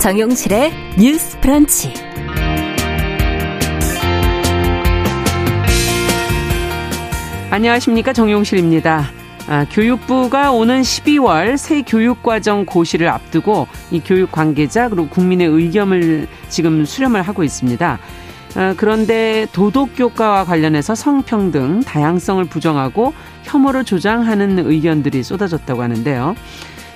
정용실의 뉴스 프런치. 안녕하십니까. 정용실입니다. 아, 교육부가 오는 12월 새 교육과정 고시를 앞두고 이 교육 관계자 그리고 국민의 의견을 지금 수렴을 하고 있습니다. 아, 그런데 도덕 교과와 관련해서 성평등, 다양성을 부정하고 혐오를 조장하는 의견들이 쏟아졌다고 하는데요.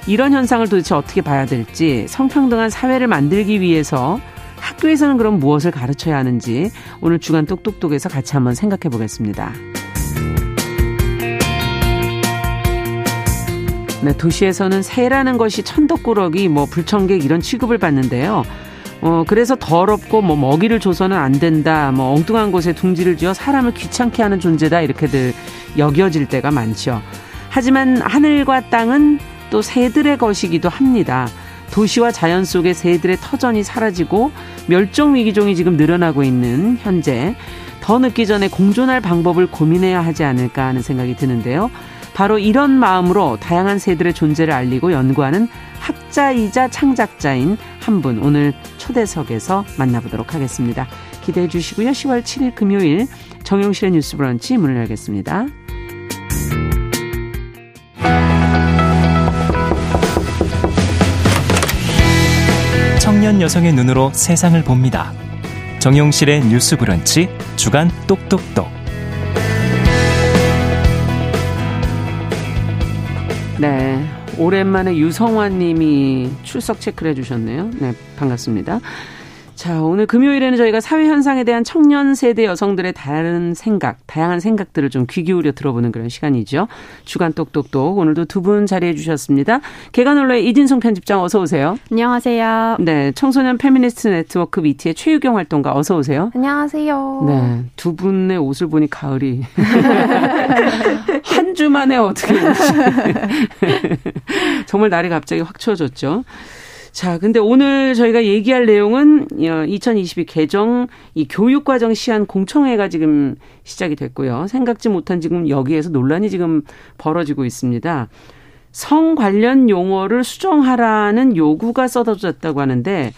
이런 현상을 도대체 어떻게 봐야 될지 성평등한 사회를 만들기 위해서 학교에서는 그럼 무엇을 가르쳐야 하는지 오늘 주간 똑똑똑에서 같이 한번 생각해 보겠습니다. 네, 도시에서는 새라는 것이 천덕꾸러기, 뭐 불청객 이런 취급을 받는데요. 어, 그래서 더럽고 뭐 먹이를 줘서는 안 된다, 뭐 엉뚱한 곳에 둥지를 지어 사람을 귀찮게 하는 존재다 이렇게들 여겨질 때가 많죠. 하지만 하늘과 땅은 또 새들의 것이기도 합니다. 도시와 자연 속의 새들의 터전이 사라지고 멸종 위기종이 지금 늘어나고 있는 현재 더 늦기 전에 공존할 방법을 고민해야 하지 않을까 하는 생각이 드는데요. 바로 이런 마음으로 다양한 새들의 존재를 알리고 연구하는 학자이자 창작자인 한 분 오늘 초대석에서 만나보도록 하겠습니다. 기대해 주시고요. 10월 7일 금요일 정용실의 뉴스 브런치 문을 열겠습니다. 청년 여성의 눈으로 세상을 봅니다. 정용실의 뉴스 브런치 주간 똑똑똑. 네. 오랜만에 유성환 님이 출석 체크를 해주셨네요. 네, 반갑습니다. 자, 오늘 금요일에는 저희가 사회 현상에 대한 청년 세대 여성들의 다른 생각, 다양한 생각들을 좀 귀 기울여 들어보는 그런 시간이죠. 주간 똑똑똑 오늘도 두 분 자리해 주셨습니다. 계간 홀로의 이진송 편집장 어서 오세요. 안녕하세요. 네, 청소년 페미니스트 네트워크 위티의 최유경 활동가 어서 오세요. 안녕하세요. 네, 두 분의 옷을 보니 가을이 한 주 만에 어떻게 정말 날이 갑자기 확 추워졌죠. 자, 근데 오늘 저희가 얘기할 내용은 2022 개정 이 교육과정 시한 공청회가 지금 시작이 됐고요. 생각지 못한 지금 여기에서 논란이 지금 벌어지고 있습니다. 성 관련 용어를 수정하라는 요구가 쏟아졌다고 하는데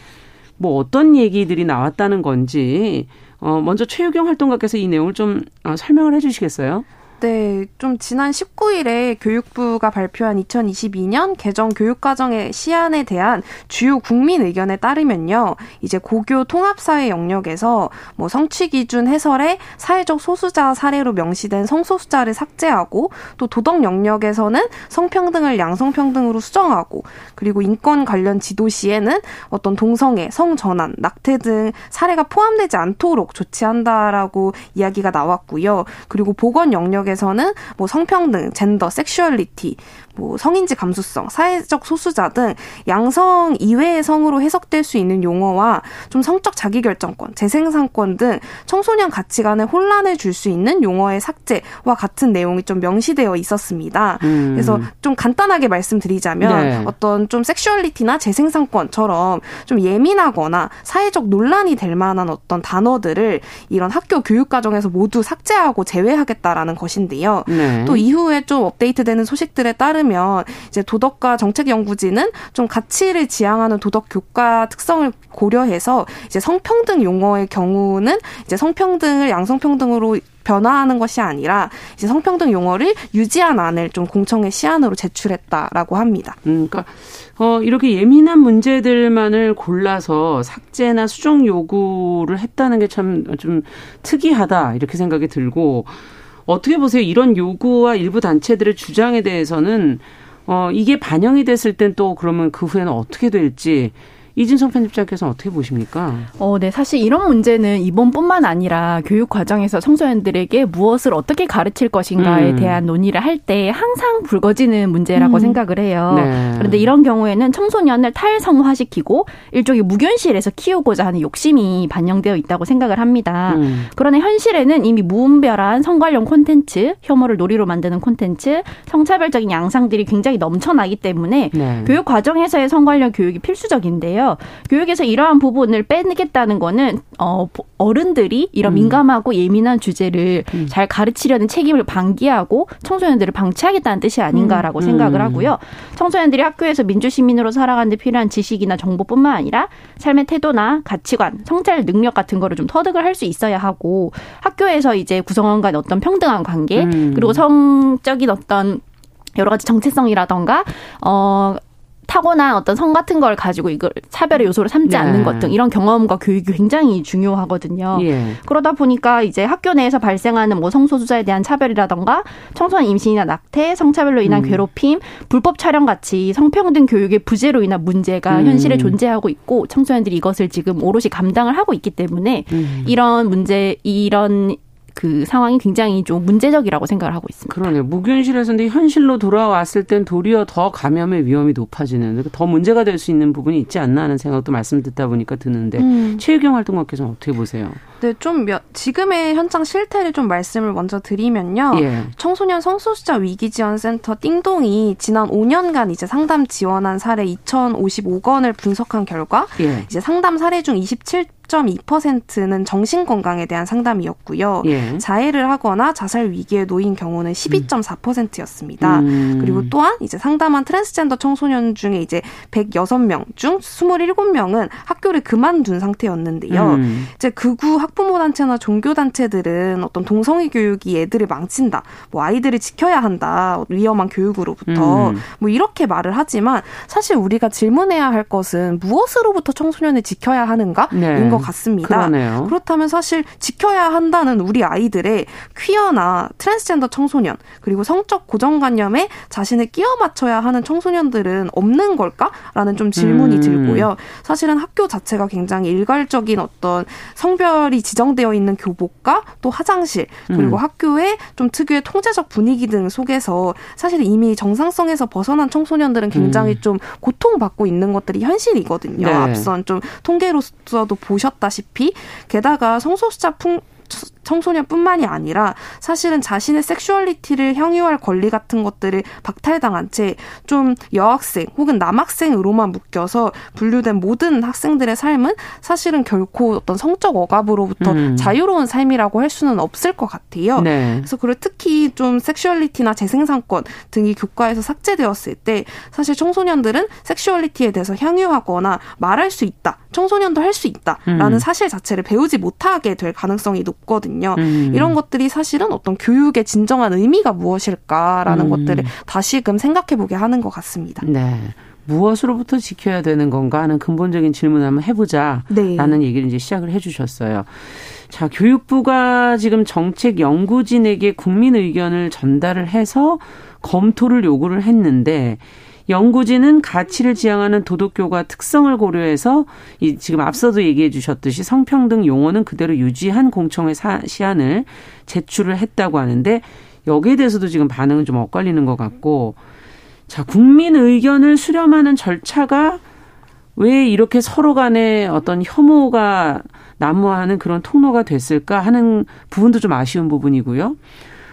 뭐 어떤 얘기들이 나왔다는 건지 어 먼저 최유경 활동가께서 이 내용을 좀 어, 설명을 해 주시겠어요? 네, 좀 지난 19일에 교육부가 발표한 2022년 개정 교육과정의 시안에 대한 주요 국민 의견에 따르면요. 이제 고교 통합사회 영역에서 뭐 성취 기준 해설에 사회적 소수자 사례로 명시된 성소수자를 삭제하고 또 도덕 영역에서는 성평등을 양성평등으로 수정하고 그리고 인권 관련 지도 시에는 어떤 동성애, 성전환, 낙태 등 사례가 포함되지 않도록 조치한다라고 이야기가 나왔고요. 그리고 보건 영역 지역에서는 뭐 성평등, 젠더, 섹슈얼리티, 뭐 성인지 감수성, 사회적 소수자 등 양성 이외의 성으로 해석될 수 있는 용어와 좀 성적 자기결정권, 재생산권 등 청소년 가치관에 혼란을 줄 수 있는 용어의 삭제와 같은 내용이 좀 명시되어 있었습니다. 음. 그래서 좀 간단하게 말씀드리자면 네. 어떤 좀 섹슈얼리티나 재생산권처럼 좀 예민하거나 사회적 논란이 될 만한 어떤 단어들을 이런 학교 교육 과정에서 모두 삭제하고 제외하겠다라는 것 인데요. 네. 또 이후에 좀 업데이트되는 소식들에 따르면 따르면 이제 도덕과 정책 연구진은 좀 가치를 지향하는 도덕 교과 특성을 고려해서 이제 성평등 용어의 경우는 이제 성평등을 양성평등으로 변화하는 것이 아니라 이제 성평등 용어를 유지한 안을 좀 공청회 시안으로 제출했다라고 합니다. 음, 그러니까 어, 이렇게 예민한 문제들만을 골라서 삭제나 수정 요구를 했다는 게 참 좀 특이하다 이렇게 생각이 들고 어떻게 보세요? 이런 요구와 일부 단체들의 주장에 대해서는 어 이게 반영이 됐을 땐 또 그러면 그 후에는 어떻게 될지 이진성 편집장께서는 어떻게 보십니까? 어, 네. 사실 이런 문제는 이번뿐만 아니라 교육 과정에서 청소년들에게 무엇을 어떻게 가르칠 것인가에 음. 대한 논의를 할 때 항상 불거지는 문제라고 음. 생각을 해요. 네. 그런데 이런 경우에는 청소년을 탈성화시키고 일종의 무견실에서 키우고자 하는 욕심이 반영되어 있다고 생각을 합니다. 음. 그러나 현실에는 이미 무분별한 성 관련 콘텐츠, 혐오를 놀이로 만드는 콘텐츠, 성차별적인 양상들이 굉장히 넘쳐나기 때문에 네. 교육 과정에서의 성 관련 교육이 필수적인데요. 있고요. 교육에서 이러한 부분을 빼겠다는 거는 어 어른들이 이런 음. 민감하고 예민한 주제를 음. 잘 가르치려는 책임을 방기하고 청소년들을 방치하겠다는 뜻이 아닌가라고 음. 생각을 하고요. 청소년들이 학교에서 민주 시민으로 살아가는 데 필요한 지식이나 정보뿐만 아니라 삶의 태도나 가치관, 성찰 능력 같은 거를 좀 터득을 할 수 있어야 하고 학교에서 이제 구성원 간 어떤 평등한 관계 음. 그리고 성적인 어떤 여러 가지 정체성이라던가 어 타고난 어떤 성 같은 걸 가지고 이걸 차별의 요소를 삼지 네. 않는 것 등 이런 경험과 교육이 굉장히 중요하거든요. 예. 그러다 보니까 이제 학교 내에서 발생하는 뭐 성소수자에 대한 차별이라던가 청소년 임신이나 낙태, 성차별로 인한 음. 괴롭힘, 불법 촬영 같이 성평등 교육의 부재로 인한 문제가 음. 현실에 존재하고 있고 청소년들이 이것을 지금 오롯이 감당을 하고 있기 때문에 음. 이런 문제 이런 그 상황이 굉장히 좀 문제적이라고 생각을 하고 있습니다. 그러네요. 무균실에서 근데 현실로 돌아왔을 땐 도리어 더 감염의 위험이 높아지는 그러니까 더 문제가 될 수 있는 부분이 있지 않나 하는 생각도 말씀 듣다 보니까 드는데 음. 최유경 활동가께서는 어떻게 보세요? 네, 좀 몇, 지금의 현장 실태를 좀 말씀을 먼저 드리면요. 예. 청소년 성소수자 위기지원센터 띵동이 지난 5년간 이제 상담 지원한 사례 2,055건을 분석한 결과 예. 이제 상담 사례 중 27, 10.2%는 정신 건강에 대한 상담이었고요. 예. 자해를 하거나 자살 위기에 놓인 경우는 12.4%였습니다. 음. 그리고 또한 이제 상담한 트랜스젠더 청소년 중에 이제 106명 중 27명은 학교를 그만둔 상태였는데요. 음. 이제 극우 학부모 단체나 종교 단체들은 어떤 동성애 교육이 애들을 망친다. 뭐 아이들을 지켜야 한다. 위험한 교육으로부터 음. 뭐 이렇게 말을 하지만 사실 우리가 질문해야 할 것은 무엇으로부터 청소년을 지켜야 하는가? 네. 것 같습니다. 그러네요. 그렇다면 사실 지켜야 한다는 우리 아이들의 퀴어나 트랜스젠더 청소년 그리고 성적 고정관념에 자신을 끼워 맞춰야 하는 청소년들은 없는 걸까라는 좀 질문이 음. 들고요. 사실은 학교 자체가 굉장히 일괄적인 어떤 성별이 지정되어 있는 교복과 또 화장실 그리고 음. 학교의 좀 특유의 통제적 분위기 등 속에서 사실 이미 정상성에서 벗어난 청소년들은 굉장히 음. 좀 고통받고 있는 것들이 현실이거든요. 네. 앞선 좀 통계로서도 보셔 보셨다시피 게다가 성소수자 풍 청소년뿐만이 아니라 사실은 자신의 섹슈얼리티를 향유할 권리 같은 것들을 박탈당한 채 좀 여학생 혹은 남학생으로만 묶여서 분류된 모든 학생들의 삶은 사실은 결코 어떤 성적 억압으로부터 음. 자유로운 삶이라고 할 수는 없을 것 같아요. 네. 그래서 그리고 특히 좀 섹슈얼리티나 재생산권 등이 교과에서 삭제되었을 때 사실 청소년들은 섹슈얼리티에 대해서 향유하거나 말할 수 있다. 청소년도 할 수 있다라는 음. 사실 자체를 배우지 못하게 될 가능성이 높거든요. 있거든요. 음. 이런 것들이 사실은 어떤 교육의 진정한 의미가 무엇일까라는 음. 것들을 다시금 생각해 보게 하는 것 같습니다. 네. 무엇으로부터 지켜야 되는 건가 하는 근본적인 질문을 한번 해보자 라는 네. 얘기를 이제 시작을 해주셨어요. 자, 교육부가 지금 정책 연구진에게 국민 의견을 전달을 해서 검토를 요구를 했는데 연구진은 가치를 지향하는 도덕교과 특성을 고려해서 이 지금 앞서도 얘기해 주셨듯이 성평등 용어는 그대로 유지한 공청회 사, 시안을 제출을 했다고 하는데 여기에 대해서도 지금 반응은 좀 엇갈리는 것 같고 자 국민 의견을 수렴하는 절차가 왜 이렇게 서로 간에 어떤 혐오가 난무하는 그런 통로가 됐을까 하는 부분도 좀 아쉬운 부분이고요.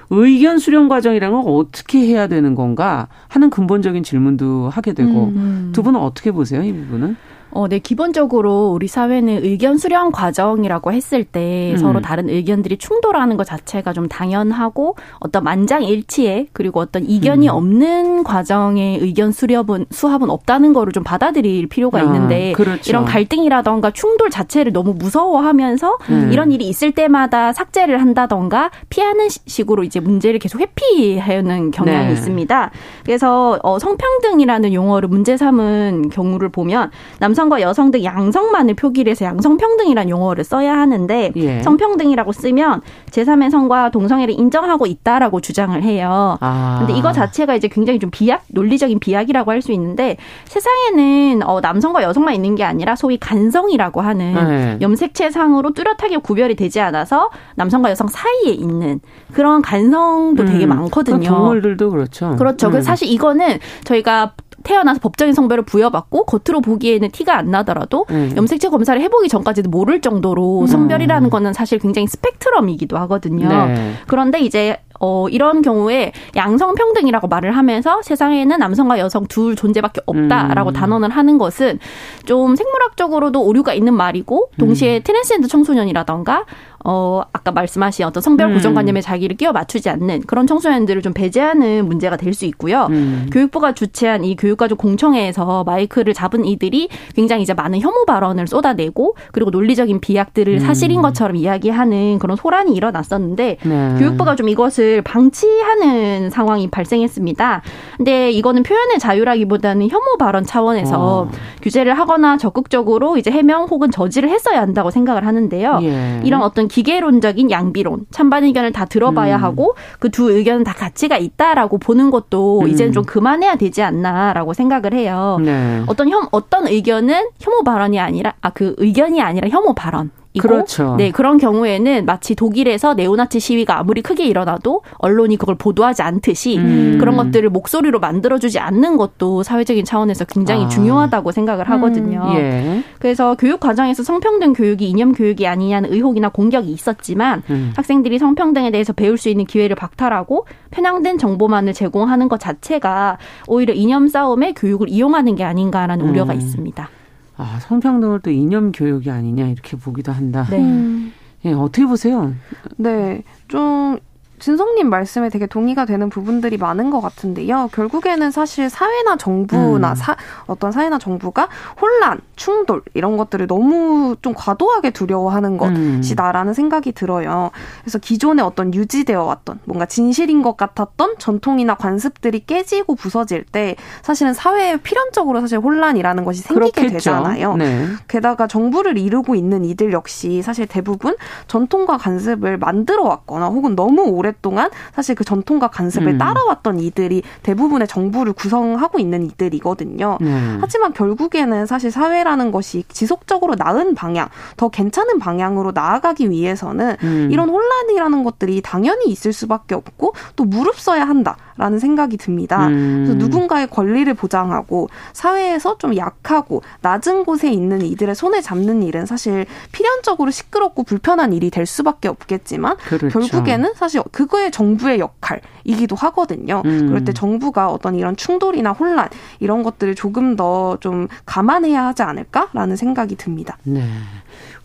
의견 수렴 과정이라는 건 어떻게 해야 되는 건가 하는 근본적인 질문도 하게 되고 음. 음. 두 분은 어떻게 보세요 이 부분은? 어, 네. 기본적으로 우리 사회는 의견 수렴 과정이라고 했을 때 음. 서로 다른 의견들이 충돌하는 것 자체가 좀 당연하고 어떤 만장일치에 그리고 어떤 이견이 음. 없는 과정의 의견 수렴은 수합은 없다는 거를 좀 받아들일 필요가 아, 있는데 그렇죠. 이런 갈등이라던가 충돌 자체를 너무 무서워하면서 음. 이런 일이 있을 때마다 삭제를 한다던가 피하는 식으로 이제 문제를 계속 회피하는 경향이 네. 있습니다. 그래서 어, 성평등이라는 용어를 문제 삼은 경우를 보면 남성 남성과 여성 등 양성만을 표기를 해서 양성평등이라는 용어를 써야 하는데 예. 성평등이라고 쓰면 제3의 성과 동성애를 인정하고 있다라고 주장을 해요. 아. 근데 이거 자체가 이제 굉장히 좀 비약 논리적인 비약이라고 할 수 있는데 세상에는 어, 남성과 여성만 있는 게 아니라 소위 간성이라고 하는 네. 염색체상으로 뚜렷하게 구별이 되지 않아서 남성과 여성 사이에 있는 그런 간성도 음. 되게 많거든요. 동물들도 그렇죠. 그렇죠. 음. 그래서 사실 이거는 저희가 태어나서 법적인 성별을 부여받고 겉으로 보기에는 티가 안 나더라도 음. 염색체 검사를 해보기 전까지도 모를 정도로 음. 성별이라는 거는 사실 굉장히 스펙트럼이기도 하거든요. 네. 그런데 이제 어, 이런 경우에 양성평등이라고 말을 하면서 세상에는 남성과 여성 둘 존재밖에 없다라고 음. 단언을 하는 것은 좀 생물학적으로도 오류가 있는 말이고 동시에 음. 트랜스젠더 청소년이라던가 어, 아까 말씀하신 어떤 성별 음. 고정관념에 자기를 끼워 맞추지 않는 그런 청소년들을 좀 배제하는 문제가 될 수 있고요. 음. 교육부가 주최한 이 교육가족 공청회에서 마이크를 잡은 이들이 굉장히 이제 많은 혐오 발언을 쏟아내고 그리고 논리적인 비약들을 음. 사실인 것처럼 이야기하는 그런 소란이 일어났었는데 네. 교육부가 좀 이것을 방치하는 상황이 발생했습니다. 근데 이거는 표현의 자유라기보다는 혐오 발언 차원에서 어. 규제를 하거나 적극적으로 이제 해명 혹은 저지를 했어야 한다고 생각을 하는데요. 예. 이런 어떤 기계론적인 양비론, 찬반 의견을 다 들어봐야 음. 하고 그 두 의견은 다 가치가 있다라고 보는 것도 음. 이제는 좀 그만해야 되지 않나라고 생각을 해요. 네. 어떤 혐 어떤 의견은 혐오 발언이 아니라 아 그 의견이 아니라 혐오 발언. 이고 그렇죠. 네, 그런 경우에는 마치 독일에서 네오나치 시위가 아무리 크게 일어나도 언론이 그걸 보도하지 않듯이 음. 그런 것들을 목소리로 만들어주지 않는 것도 사회적인 차원에서 굉장히 아. 중요하다고 생각을 하거든요. 음. 예. 그래서 교육 과정에서 성평등 교육이 이념 교육이 아니냐는 의혹이나 공격이 있었지만 음. 학생들이 성평등에 대해서 배울 수 있는 기회를 박탈하고 편향된 정보만을 제공하는 것 자체가 오히려 이념 싸움에 교육을 이용하는 게 아닌가라는 우려가 음. 있습니다. 아, 성평등을 또 이념 교육이 아니냐 이렇게 보기도 한다. 네. 예, 어떻게 보세요? 네. 좀 진성님 말씀에 되게 동의가 되는 부분들이 많은 것 같은데요. 결국에는 사실 사회나 정부나 음. 사, 어떤 사회나 정부가 혼란, 충돌 이런 것들을 너무 좀 과도하게 두려워하는 음. 것이다라는 음. 생각이 들어요. 그래서 기존에 어떤 유지되어 왔던 뭔가 진실인 것 같았던 전통이나 관습들이 깨지고 부서질 때 사실은 사회에 필연적으로 사실 혼란이라는 것이 생기게 그렇겠죠. 되잖아요. 네. 게다가 정부를 이루고 있는 이들 역시 사실 대부분 전통과 관습을 만들어 왔거나 혹은 너무 오래 오랫동안 사실 그 전통과 간습을 음. 따라왔던 이들이 대부분의 정부를 구성하고 있는 이들이거든요. 음. 하지만 결국에는 사실 사회라는 것이 지속적으로 나은 방향, 더 괜찮은 방향으로 나아가기 위해서는 음. 이런 혼란이라는 것들이 당연히 있을 수밖에 없고 또 무릅써야 한다라는 생각이 듭니다. 음. 그래서 누군가의 권리를 보장하고 사회에서 좀 약하고 낮은 곳에 있는 이들의 손에 잡는 일은 사실 필연적으로 시끄럽고 불편한 일이 될 수밖에 없겠지만 그렇죠. 결국에는 사실 그 거의 정부의 역할이기도 하거든요. 음. 그럴 때 정부가 어떤 이런 충돌이나 혼란 이런 것들을 조금 더 좀 감안해야 하지 않을까라는 생각이 듭니다. 네.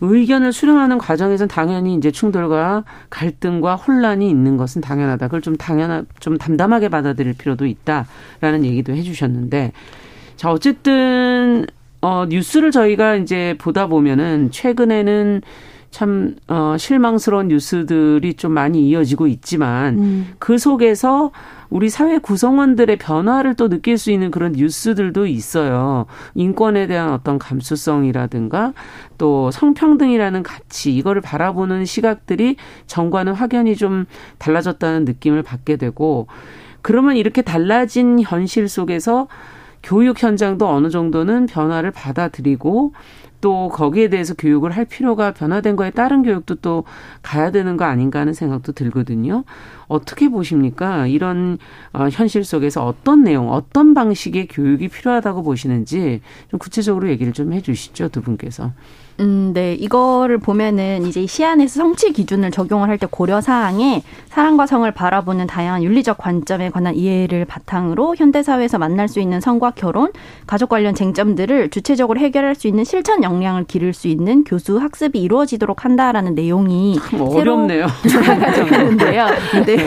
의견을 수렴하는 과정에서는 당연히 이제 충돌과 갈등과 혼란이 있는 것은 당연하다. 그걸 좀 당연하, 좀 담담하게 받아들일 필요도 있다라는 얘기도 해주셨는데, 자 어쨌든 어 뉴스를 저희가 이제 보다 보면은 최근에는 참 어, 실망스러운 뉴스들이 좀 많이 이어지고 있지만 음. 그 속에서 우리 사회 구성원들의 변화를 또 느낄 수 있는 그런 뉴스들도 있어요. 인권에 대한 어떤 감수성이라든가 또 성평등이라는 가치 이거를 바라보는 시각들이 전과는 확연히 좀 달라졌다는 느낌을 받게 되고 그러면 이렇게 달라진 현실 속에서 교육 현장도 어느 정도는 변화를 받아들이고 또 거기에 대해서 교육을 할 필요가 변화된 거에 따른 교육도 또 가야 되는 거 아닌가 하는 생각도 들거든요. 어떻게 보십니까? 이런 어, 현실 속에서 어떤 내용, 어떤 방식의 교육이 필요하다고 보시는지 좀 구체적으로 얘기를 좀 해주시죠, 두 분께서. 음, 네. 이거를 보면은 이제 시안에서 성취 기준을 적용을 할 때 고려 사항에 사랑과 성을 바라보는 다양한 윤리적 관점에 관한 이해를 바탕으로 현대 사회에서 만날 수 있는 성과 결혼, 가족 관련 쟁점들을 주체적으로 해결할 수 있는 실천 역량을 기를 수 있는 교수 학습이 이루어지도록 한다라는 내용이 어렵네요. 새로 요 네.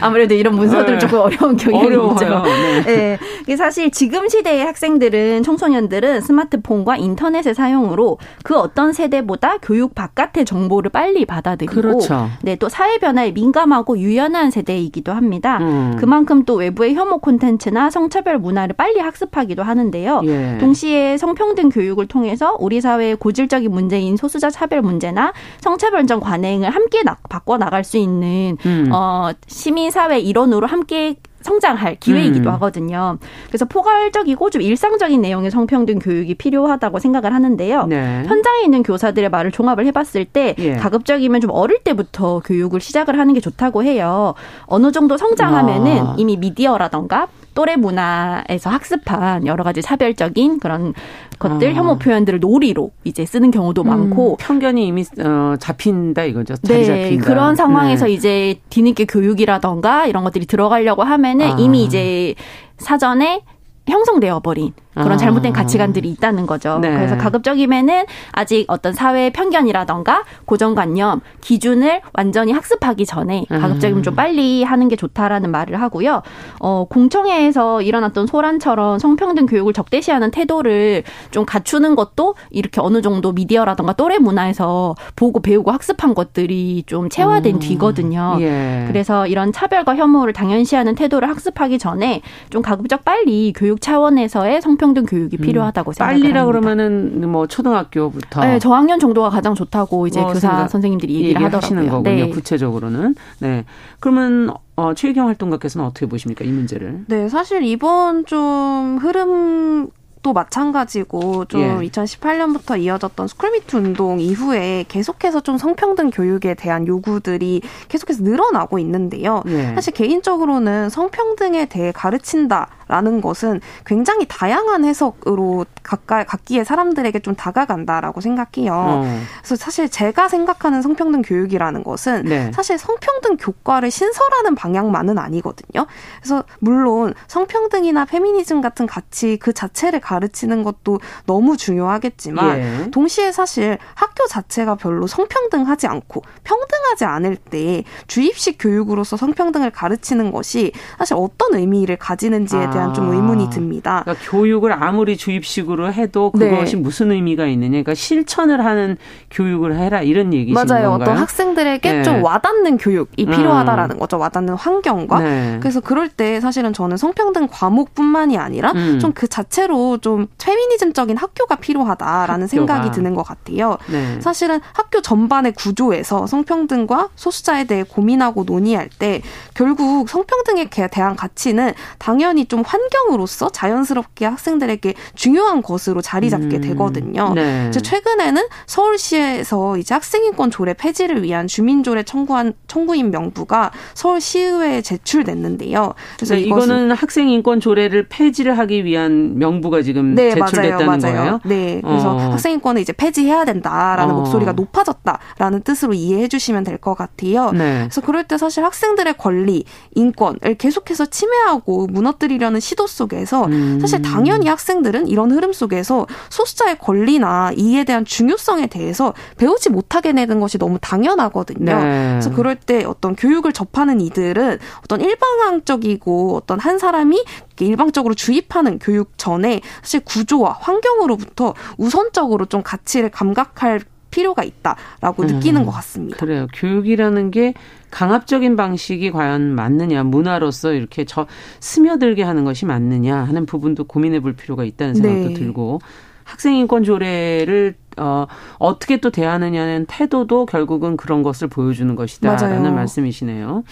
아무래도 이런 문서들 네. 조금 어려운 경향이 있죠. 네. 네. 사실 지금 시대의 학생들은 청소년들은 스마트폰과 인터넷의 사용으로 그 어떤 세대보다 교육 바깥의 정보를 빨리 받아들이고 그렇죠. 네, 또 사회 변화에 민감하고 유연한 세대이기도 합니다. 음. 그만큼 또 외부의 혐오 콘텐츠나 성차별 문화를 빨리 학습하기도 하는데요. 예. 동시에 성평등 교육을 통해서 우리 사회의 고질적인 문제인 소수자 차별 문제나 성차별적 관행을 함께 나, 바꿔 나갈 수 있는 음. 어, 시민 사회 일원으로 함께 성장할 기회이기도 음. 하거든요. 그래서 포괄적이고 좀 일상적인 내용의 성평등 교육이 필요하다고 생각을 하는데요. 네. 현장에 있는 교사들의 말을 종합을 해봤을 때 예. 가급적이면 좀 어릴 때부터 교육을 시작을 하는 게 좋다고 해요. 어느 정도 성장하면은 아. 이미 미디어라던가 또래 문화에서 학습한 여러 가지 차별적인 그런 것들 아. 혐오 표현들을 놀이로 이제 쓰는 경우도 음, 많고 편견이 이미 어, 잡힌다 이거죠. 네, 잡힌다. 그런 상황에서 네. 이제 뒤늦게 교육이라던가 이런 것들이 들어가려고 하면은 아. 이미 이제 사전에 형성되어 버린 그런 아. 잘못된 가치관들이 있다는 거죠. 네. 그래서 가급적이면은 아직 어떤 사회의 편견이라던가 고정관념, 기준을 완전히 학습하기 전에 음. 가급적이면 좀 빨리 하는 게 좋다라는 말을 하고요. 어, 공청회에서 일어났던 소란처럼 성평등 교육을 적대시하는 태도를 좀 갖추는 것도 이렇게 어느 정도 미디어라던가 또래 문화에서 보고 배우고 학습한 것들이 좀 체화된 음. 뒤거든요. 예. 그래서 이런 차별과 혐오를 당연시하는 태도를 학습하기 전에 좀 가급적 빨리 교육 차원에서의 성 성평등 교육이 음. 필요하다고 생각합니다. 빨리라 그러면은 뭐 초등학교부터 네, 저학년 정도가 가장 좋다고 이제 뭐 교사 선생님들이 얘기를 하더라고요. 거군요. 네. 구체적으로는. 네. 그러면 어, 최유경 활동가께서는 어떻게 보십니까 이 문제를? 네, 사실 이번 좀 흐름 또 마찬가지고 좀 예. 2018년부터 이어졌던 스쿨미투 운동 이후에 계속해서 좀 성평등 교육에 대한 요구들이 계속해서 늘어나고 있는데요. 예. 사실 개인적으로는 성평등에 대해 가르친다. 라는 것은 굉장히 다양한 해석으로 각각 각기의 사람들에게 좀 다가간다라고 생각해요. 어. 그래서 사실 제가 생각하는 성평등 교육이라는 것은 네. 사실 성평등 교과를 신설하는 방향만은 아니거든요. 그래서 물론 성평등이나 페미니즘 같은 가치 그 자체를 가르치는 것도 너무 중요하겠지만 예. 동시에 사실 학교 자체가 별로 성평등하지 않고 평등하지 않을 때 주입식 교육으로서 성평등을 가르치는 것이 사실 어떤 의미를 가지는지에 대한 대한 좀 의문이 아. 듭니다. 그러니까 교육을 아무리 주입식으로 해도 네. 그것이 네. 무슨 의미가 있느냐. 그러니까 실천을 하는 교육을 해라 이런 얘기신 맞아요. 건가요? 어떤 학생들에게 네. 좀 와닿는 교육이 음. 필요하다라는 거죠. 와닿는 환경과. 네. 그래서 그럴 때 사실은 저는 성평등 과목뿐만이 아니라 음. 좀그 자체로 좀 페미니즘적인 학교가 필요하다라는 학교가. 생각이 드는 것 같아요. 네. 사실은 학교 전반의 구조에서 성평등과 소수자에 대해 고민하고 논의할 때 결국 성평등에 대한 가치는 당연히 좀 환경으로서 자연스럽게 학생들에게 중요한 것으로 자리 잡게 음. 되거든요. 네. 최근에는 서울시에서 이제 학생인권 조례 폐지를 위한 주민조례 청구한 청구인 명부가 서울시의회에 제출됐는데요. 그래서 네, 이거는 학생인권 조례를 폐지를 하기 위한 명부가 지금 네, 제출됐다는 맞아요, 맞아요. 거예요. 네, 그래서 어. 학생인권을 이제 폐지해야 된다라는 어. 목소리가 높아졌다라는 뜻으로 이해해 주시면 될 것 같아요. 네. 그래서 그럴 때 사실 학생들의 권리, 인권을 계속해서 침해하고 무너뜨리려는 시도 속에서 음. 사실 당연히 학생들은 이런 흐름 속에서 소수자의 권리나 이에 대한 중요성에 대해서 배우지 못하게 되는 것이 너무 당연하거든요. 네. 그래서 그럴 때 어떤 교육을 접하는 이들은 어떤 일방적이고 어떤 한 사람이 일방적으로 주입하는 교육 전에 사실 구조와 환경으로부터 우선적으로 좀 가치를 감각할 필요가 있다라고 음, 느끼는 것 같습니다. 그래요. 교육이라는 게 강압적인 방식이 과연 맞느냐, 문화로서 이렇게 저 스며들게 하는 것이 맞느냐 하는 부분도 고민해 볼 필요가 있다는 생각도 네. 들고 학생 인권 조례를 어, 어떻게 또 대하느냐는 태도도 결국은 그런 것을 보여주는 것이다라는 맞아요. 말씀이시네요.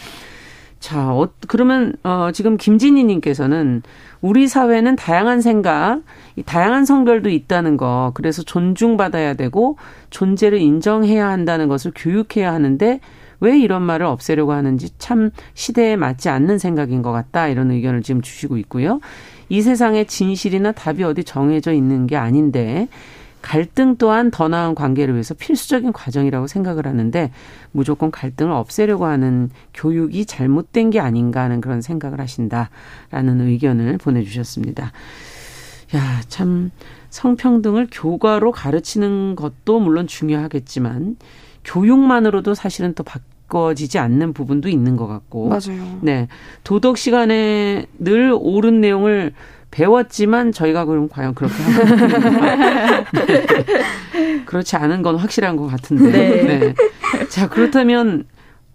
자, 어, 그러면 어, 지금 김진희 님께서는 우리 사회는 다양한 생각, 다양한 성별도 있다는 거, 그래서 존중받아야 되고 존재를 인정해야 한다는 것을 교육해야 하는데 왜 이런 말을 없애려고 하는지 참 시대에 맞지 않는 생각인 것 같다. 이런 의견을 지금 주시고 있고요. 이 세상에 진실이나 답이 어디 정해져 있는 게 아닌데 갈등 또한 더 나은 관계를 위해서 필수적인 과정이라고 생각을 하는데 무조건 갈등을 없애려고 하는 교육이 잘못된 게 아닌가 하는 그런 생각을 하신다라는 의견을 보내주셨습니다. 야, 참 성평등을 교과로 가르치는 것도 물론 중요하겠지만 교육만으로도 사실은 또 바꿔지지 않는 부분도 있는 것 같고. 맞아요. 네. 도덕 시간에 늘 옳은 내용을 배웠지만 저희가 그럼 과연 그렇게 하고 네. 그렇지 않은 건 확실한 것 같은데. 네. 네. 자 그렇다면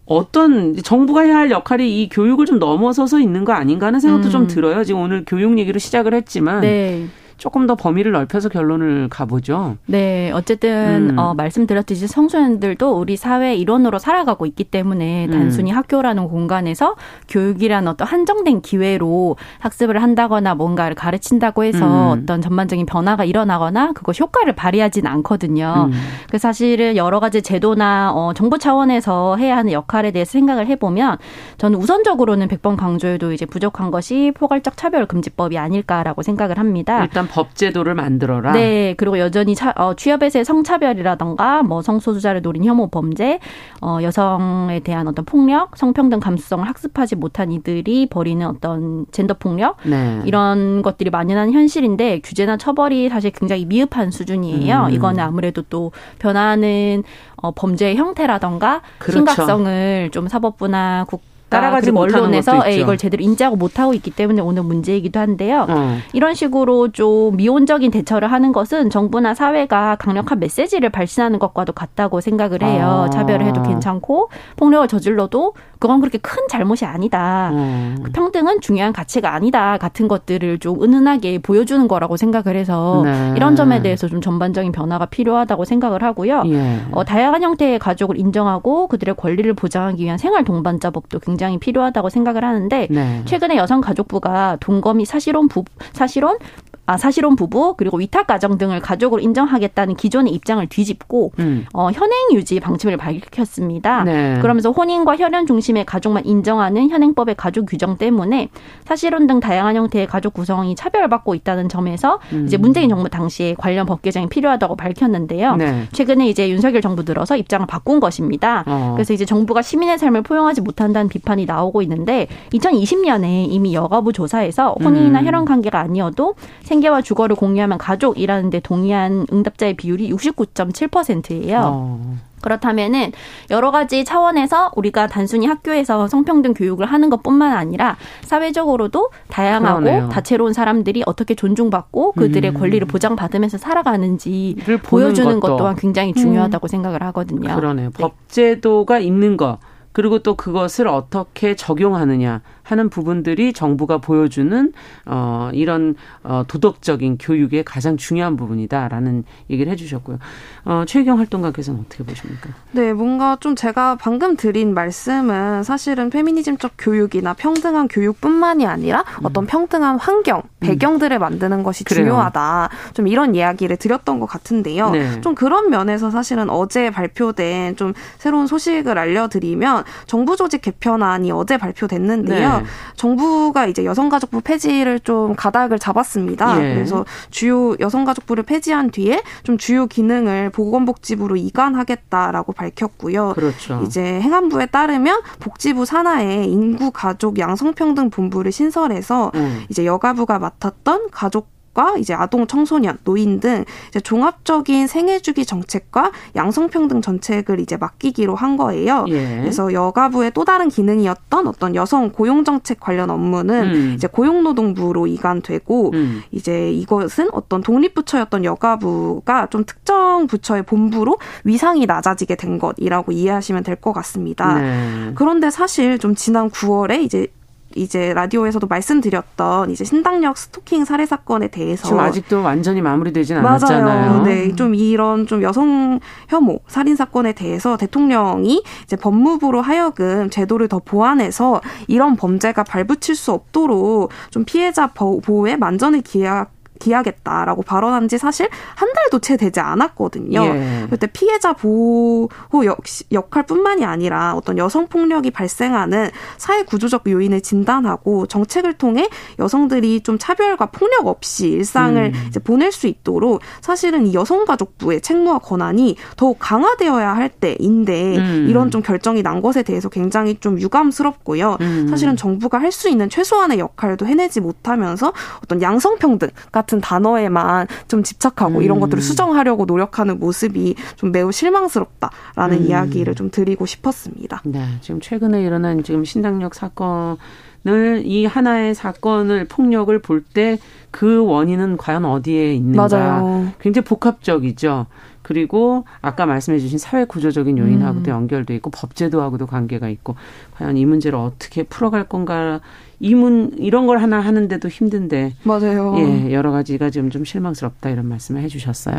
어떤 정부가 해야 할 역할이 이 교육을 좀 넘어서서 있는 거 아닌가 하는 생각도 음. 좀 들어요. 지금 오늘 교육 얘기로 시작을 했지만 네. 조금 더 범위를 넓혀서 결론을 가보죠. 네, 어쨌든 음. 어, 말씀드렸듯이 청소년들도 우리 사회 일원으로 살아가고 있기 때문에 음. 단순히 음. 학교라는 공간에서 교육이란 어떤 한정된 기회로 학습을 한다거나 뭔가를 가르친다고 해서 음. 어떤 전반적인 변화가 일어나거나 그것 효과를 발휘하진 않거든요. 음. 그 사실은 여러 가지 제도나 어, 정부 차원에서 해야 하는 역할에 대해서 생각을 해보면 저는 우선적으로는 100번 강조해도 이제 부족한 것이 포괄적 차별 금지법이 아닐까라고 생각을 합니다. 일단 법 제도를 만들어라. 네, 그리고 여전히 차, 어, 취업에서의 성차별이라던가 뭐 성소수자를 노린 혐오 범죄, 어, 여성에 대한 어떤 폭력, 성평등 감수성을 학습하지 못한 이들이 벌이는 어떤 젠더 폭력 네. 이런 것들이 만연한 현실인데 규제나 처벌이 사실 굉장히 미흡한 수준이에요. 음. 이거는 아무래도 또 변화하는 어, 범죄의 형태라던가 그렇죠. 심각성을 좀 사법부나 국 따라가지 언론에서 예, 이걸 제대로 인지하고 못하고 있기 때문에 오늘 문제이기도 한데요. 어. 이런 식으로 좀 미온적인 대처를 하는 것은 정부나 사회가 강력한 메시지를 발신하는 것과도 같다고 생각을 해요. 아. 차별을 해도 괜찮고 폭력을 저질러도 그건 그렇게 큰 잘못이 아니다. 음. 평등은 중요한 가치가 아니다. 같은 것들을 좀 은은하게 보여주는 거라고 생각을 해서 네. 이런 점에 대해서 좀 전반적인 변화가 필요하다고 생각을 하고요. 예. 어, 다양한 형태의 가족을 인정하고 그들의 권리를 보장하기 위한 생활 동반자법도 굉장히 필요하다고 생각을 하는데 네. 최근에 여성가족부가 동거미 사실혼 부 사실혼 아, 사실혼 부부 그리고 위탁 가정 등을 가족으로 인정하겠다는 기존의 입장을 뒤집고 음. 어, 현행 유지 방침을 밝혔습니다. 네. 그러면서 혼인과 혈연 중심의 가족만 인정하는 현행법의 가족 규정 때문에 사실혼 등 다양한 형태의 가족 구성이 차별받고 있다는 점에서 음. 이제 문재인 정부 당시에 관련 법 개정이 필요하다고 밝혔는데요. 네. 최근에 이제 윤석열 정부 들어서 입장을 바꾼 것입니다. 어. 그래서 이제 정부가 시민의 삶을 포용하지 못한다는 비판이 나오고 있는데 2020년에 이미 여가부 조사에서 혼인이나 음. 혈연 관계가 아니어도 생계와 주거를 공유하면 가족이라는 데 동의한 응답자의 비율이 69.7%예요. 어. 그렇다면은 여러 가지 차원에서 우리가 단순히 학교에서 성평등 교육을 하는 것뿐만 아니라 사회적으로도 다양하고 그러네요. 다채로운 사람들이 어떻게 존중받고 그들의 음. 권리를 보장받으면서 살아가는지를 보여주는 것도. 것 또한 굉장히 중요하다고 음. 생각을 하거든요. 그러네요. 네. 법제도가 있는 거 그리고 또 그것을 어떻게 적용하느냐 하는 부분들이 정부가 보여주는 어 이런 어 도덕적인 교육의 가장 중요한 부분이다라는 얘기를 해주셨고요. 어 최경 활동가께서는 어떻게 보십니까? 네, 뭔가 좀 제가 방금 드린 말씀은 사실은 페미니즘적 교육이나 평등한 교육뿐만이 아니라 음. 어떤 평등한 환경, 음. 배경들을 음. 만드는 것이 그래요. 중요하다. 좀 이런 이야기를 드렸던 것 같은데요. 네. 좀 그런 면에서 사실은 어제 발표된 좀 새로운 소식을 알려드리면 정부 조직 개편안이 어제 발표됐는데요. 네. 정부가 이제 여성가족부 폐지를 좀 가닥을 잡았습니다. 예. 그래서 주요 여성가족부를 폐지한 뒤에 좀 주요 기능을 보건복지부로 이관하겠다라고 밝혔고요. 그렇죠. 이제 행안부에 따르면 복지부 산하에 인구 가족 양성평등 본부를 신설해서 음. 이제 여가부가 맡았던 가족 과 이제 아동 청소년, 노인 등 이제 종합적인 생애 주기 정책과 양성평등 정책을 이제 맡기기로 한 거예요. 예. 그래서 여가부의 또 다른 기능이었던 어떤 여성 고용 정책 관련 업무는 음. 이제 고용노동부로 이관되고 음. 이제 이것은 어떤 독립부처였던 여가부가 좀 특정 부처의 본부로 위상이 낮아지게 된 것이라고 이해하시면 될 것 같습니다. 네. 그런데 사실 좀 지난 9월에 이제 이제 라디오에서도 말씀드렸던 이제 신당역 스토킹 살해 사건에 대해서 지금 아직도 완전히 마무리되진 않았잖아요. 맞아요. 네, 좀 이런 좀 여성 혐오 살인 사건에 대해서 대통령이 이제 법무부로 하여금 제도를 더 보완해서 이런 범죄가 발붙일 수 없도록 좀 피해자 보호에 만전을 기약 기하겠다라고 발언한 지 사실 한 달도 채 되지 않았거든요. 예. 그때 피해자 보호 역시 역할뿐만이 아니라 어떤 여성 폭력이 발생하는 사회 구조적 요인을 진단하고 정책을 통해 여성들이 좀 차별과 폭력 없이 일상을 음. 이제 보낼 수 있도록 사실은 이 여성가족부의 책무와 권한이 더욱 강화되어야 할 때인데 음. 이런 좀 결정이 난 것에 대해서 굉장히 좀 유감스럽고요. 음. 사실은 정부가 할 수 있는 최소한의 역할도 해내지 못하면서 어떤 양성평등 같은 같은 단어에만 좀 집착하고 음. 이런 것들을 수정하려고 노력하는 모습이 좀 매우 실망스럽다라는 음. 이야기를 좀 드리고 싶었습니다. 네, 지금 최근에 일어난 지금 신당역 사건 을이 하나의 사건을 폭력을 볼 때 그 원인은 과연 어디에 있는가 맞아요. 굉장히 복합적이죠. 그리고 아까 말씀해 주신 사회 구조적인 요인하고도 음. 연결돼 있고 법제도하고도 관계가 있고 과연 이 문제를 어떻게 풀어갈 건가 이문 이런 걸 하나 하는데도 힘든데 맞아요. 예, 여러 가지가 지금 좀 실망스럽다 이런 말씀을 해주셨어요.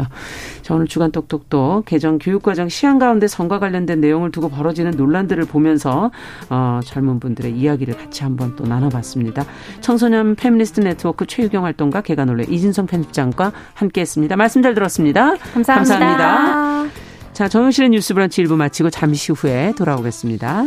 자 오늘 주간 똑똑똑 개정 교육과정 시안 가운데 성과 관련된 내용을 두고 벌어지는 논란들을 보면서 어, 젊은 분들의 이야기를 같이 한번 또 나눠봤습니다. 청소년 페미니스트 네트워크 최유경 활동가 계간 홀로 이진송 편집장과 함께했습니다. 말씀 잘 들었습니다. 감사합니다. 감사합니다. 자 정영실의 뉴스브런치 1부 마치고 잠시 후에 돌아오겠습니다.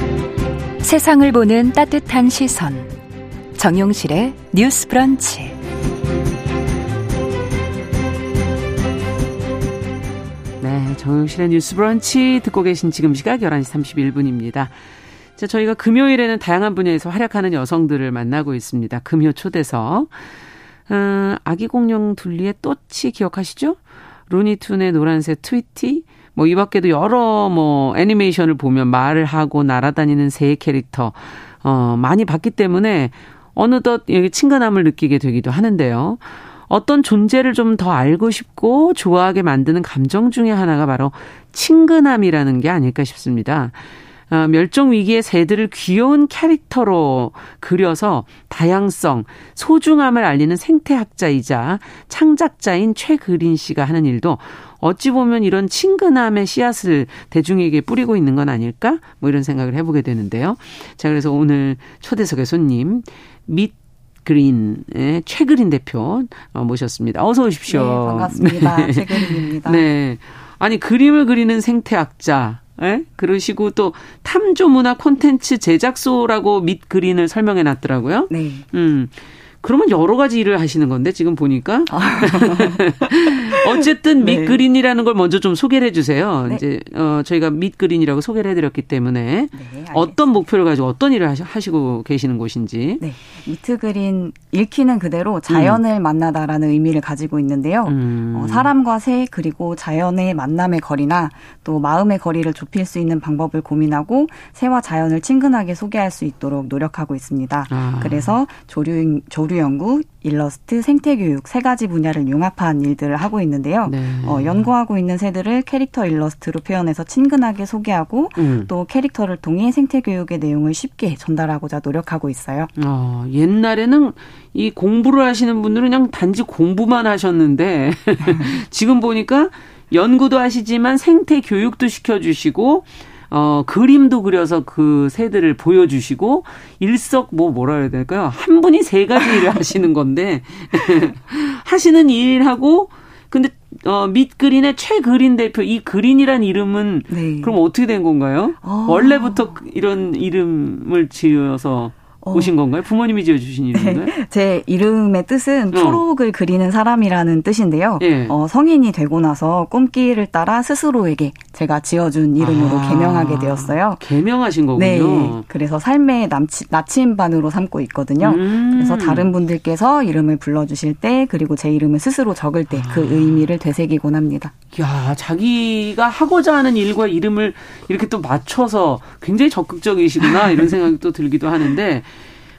세상을 보는 따뜻한 시선. 정용실의 뉴스 브런치. 네, 정용실의 뉴스 브런치 듣고 계신 지금 시각 11시 31분입니다. 자, 저희가 금요일에는 다양한 분야에서 활약하는 여성들을 만나고 있습니다. 금요 초대석. 어, 아기 공룡 둘리의 또치 기억하시죠? 루니툰의 노란색 트위티, 뭐, 이 밖에도 여러 뭐, 애니메이션을 보면 말을 하고 날아다니는 새 캐릭터, 어, 많이 봤기 때문에 어느덧 친근함을 느끼게 되기도 하는데요. 어떤 존재를 좀 더 알고 싶고 좋아하게 만드는 감정 중에 하나가 바로 친근함이라는 게 아닐까 싶습니다. 어, 멸종 위기의 새들을 귀여운 캐릭터로 그려서 다양성, 소중함을 알리는 생태학자이자 창작자인 최그린 씨가 하는 일도 어찌 보면 이런 친근함의 씨앗을 대중에게 뿌리고 있는 건 아닐까? 뭐 이런 생각을 해보게 되는데요. 자, 그래서 오늘 초대석의 손님, 밑 그린의 최그린 대표 어, 모셨습니다. 어서 오십시오. 네, 반갑습니다. 네. 최그린입니다. 네. 아니, 그림을 그리는 생태학자. 예? 그러시고 또 탐조 문화 콘텐츠 제작소라고 밑 그린을 설명해 놨더라고요. 네. 음. 그러면 여러 가지 일을 하시는 건데 지금 보니까 아. 어쨌든 네. 밑그린이라는 걸 먼저 좀 소개를 해주세요. 네. 이제 어 저희가 밑그린이라고 소개를 해드렸기 때문에 네, 어떤 목표를 가지고 어떤 일을 하시고 계시는 곳인지. 네, 미트그린 읽히는 그대로 자연을 음. 만나다라는 의미를 가지고 있는데요. 음. 어, 사람과 새 그리고 자연의 만남의 거리나 또 마음의 거리를 좁힐 수 있는 방법을 고민하고 새와 자연을 친근하게 소개할 수 있도록 노력하고 있습니다. 아. 그래서 조류 조류 조류 연구, 일러스트, 생태 교육 세 가지 분야를 융합한 일들을 하고 있는데요. 네. 어, 연구하고 있는 새들을 캐릭터 일러스트로 표현해서 친근하게 소개하고 음. 또 캐릭터를 통해 생태 교육의 내용을 쉽게 전달하고자 노력하고 있어요. 어, 옛날에는 이 공부를 하시는 분들은 그냥 단지 공부만 하셨는데 지금 보니까 연구도 하시지만 생태 교육도 시켜주시고 어, 그림도 그려서 그 새들을 보여주시고 일석 뭐 뭐라 해야 될까요? 한 분이 세 가지 일을 하시는 건데 하시는 일하고 근데 어, 밑그린의 최그린 대표 이 그린이란 이름은 네. 그럼 어떻게 된 건가요? 아. 원래부터 이런 이름을 지어서 어. 오신 건가요? 부모님이 지어주신 이름인가요? 네. 제 이름의 뜻은 어. 초록을 그리는 사람이라는 뜻인데요. 예. 어, 성인이 되고 나서 꿈길을 따라 스스로에게 제가 지어준 이름으로 아. 개명하게 되었어요. 개명하신 거군요. 네. 그래서 삶의 남치, 나침반으로 삼고 있거든요. 음. 그래서 다른 분들께서 이름을 불러주실 때 그리고 제 이름을 스스로 적을 때그 아. 의미를 되새기곤 합니다. 야, 자기가 하고자 하는 일과 이름을 이렇게 또 맞춰서 굉장히 적극적이시구나 이런 생각이 또 들기도 하는데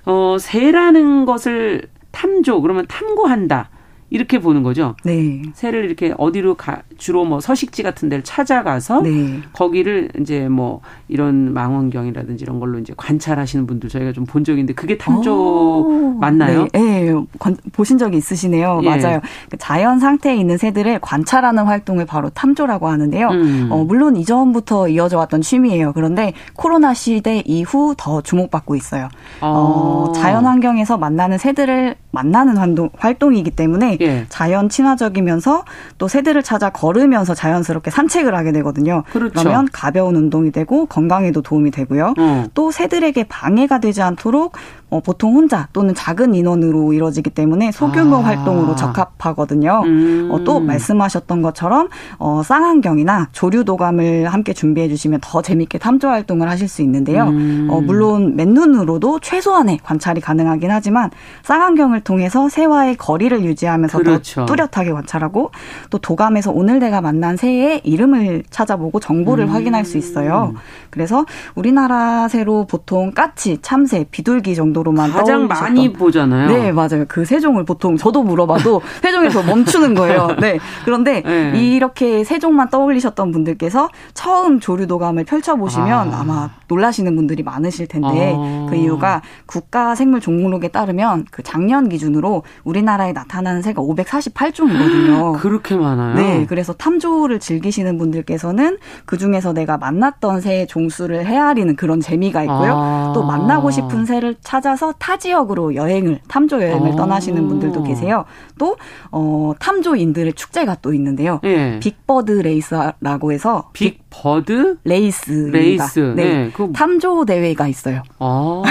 어, 새라는 것을 탐조, 그러면 탐구한다. 이렇게 보는 거죠. 네. 새를 이렇게 어디로 가 주로 뭐 서식지 같은 데를 찾아가서 네. 거기를 이제 뭐 이런 망원경이라든지 이런 걸로 이제 관찰하시는 분들 저희가 좀 본 적인데 그게 탐조 맞나요? 네, 네. 관, 보신 적이 있으시네요. 예. 맞아요. 그 자연 상태에 있는 새들을 관찰하는 활동을 바로 탐조라고 하는데요. 음. 어, 물론 이전부터 이어져 왔던 취미예요. 그런데 코로나 시대 이후 더 주목받고 있어요. 어, 어 자연 환경에서 만나는 새들을 만나는 활동, 활동이기 때문에 예. 자연 친화적이면서 또 새들을 찾아 걸으면서 자연스럽게 산책을 하게 되거든요. 그렇죠. 그러면 가벼운 운동이 되고 건강에도 도움이 되고요. 어. 또 새들에게 방해가 되지 않도록 어, 보통 혼자 또는 작은 인원으로 이루어지기 때문에 소규모 아. 활동으로 적합하거든요. 음. 어, 또 말씀하셨던 것처럼 어, 쌍안경이나 조류 도감을 함께 준비해 주시면 더 재밌게 탐조 활동을 하실 수 있는데요. 음. 어, 물론 맨눈으로도 최소한의 관찰이 가능하긴 하지만 쌍안경을 통해서 새와의 거리를 유지하면서 그렇죠. 더 뚜렷하게 관찰하고 또 도감에서 오늘 내가 만난 새의 이름을 찾아보고 정보를 음. 확인할 수 있어요. 그래서 우리나라 새로 보통 까치, 참새, 비둘기 정도 정도로만 가장 많이 보잖아요. 네, 맞아요. 그 세종을 보통 저도 물어봐도 세종에서 멈추는 거예요. 네. 그런데 네. 이렇게 세종만 떠올리셨던 분들께서 처음 조류도감을 펼쳐보시면 아. 마 놀라시는 분들이 많으실 텐데 아. 그 이유가 국가 생물 종목록에 따르면 그 작년 기준으로 우리나라에 나타나는 새가 548종이거든요. 그렇게 많아요? 네. 그래서 탐조를 즐기시는 분들께서는 그 중에서 내가 만났던 새의 종수를 헤아리는 그런 재미가 있고요. 아. 또 만나고 싶은 새를 찾아 찾아서 타 지역으로 여행을 탐조 여행을 어. 떠나시는 분들도 계세요. 또 어, 탐조인들의 축제가 또 있는데요. 네. Big Bird Race라고 해서 Big Bird Race Race 네. 네. 탐조 대회가 있어요. 아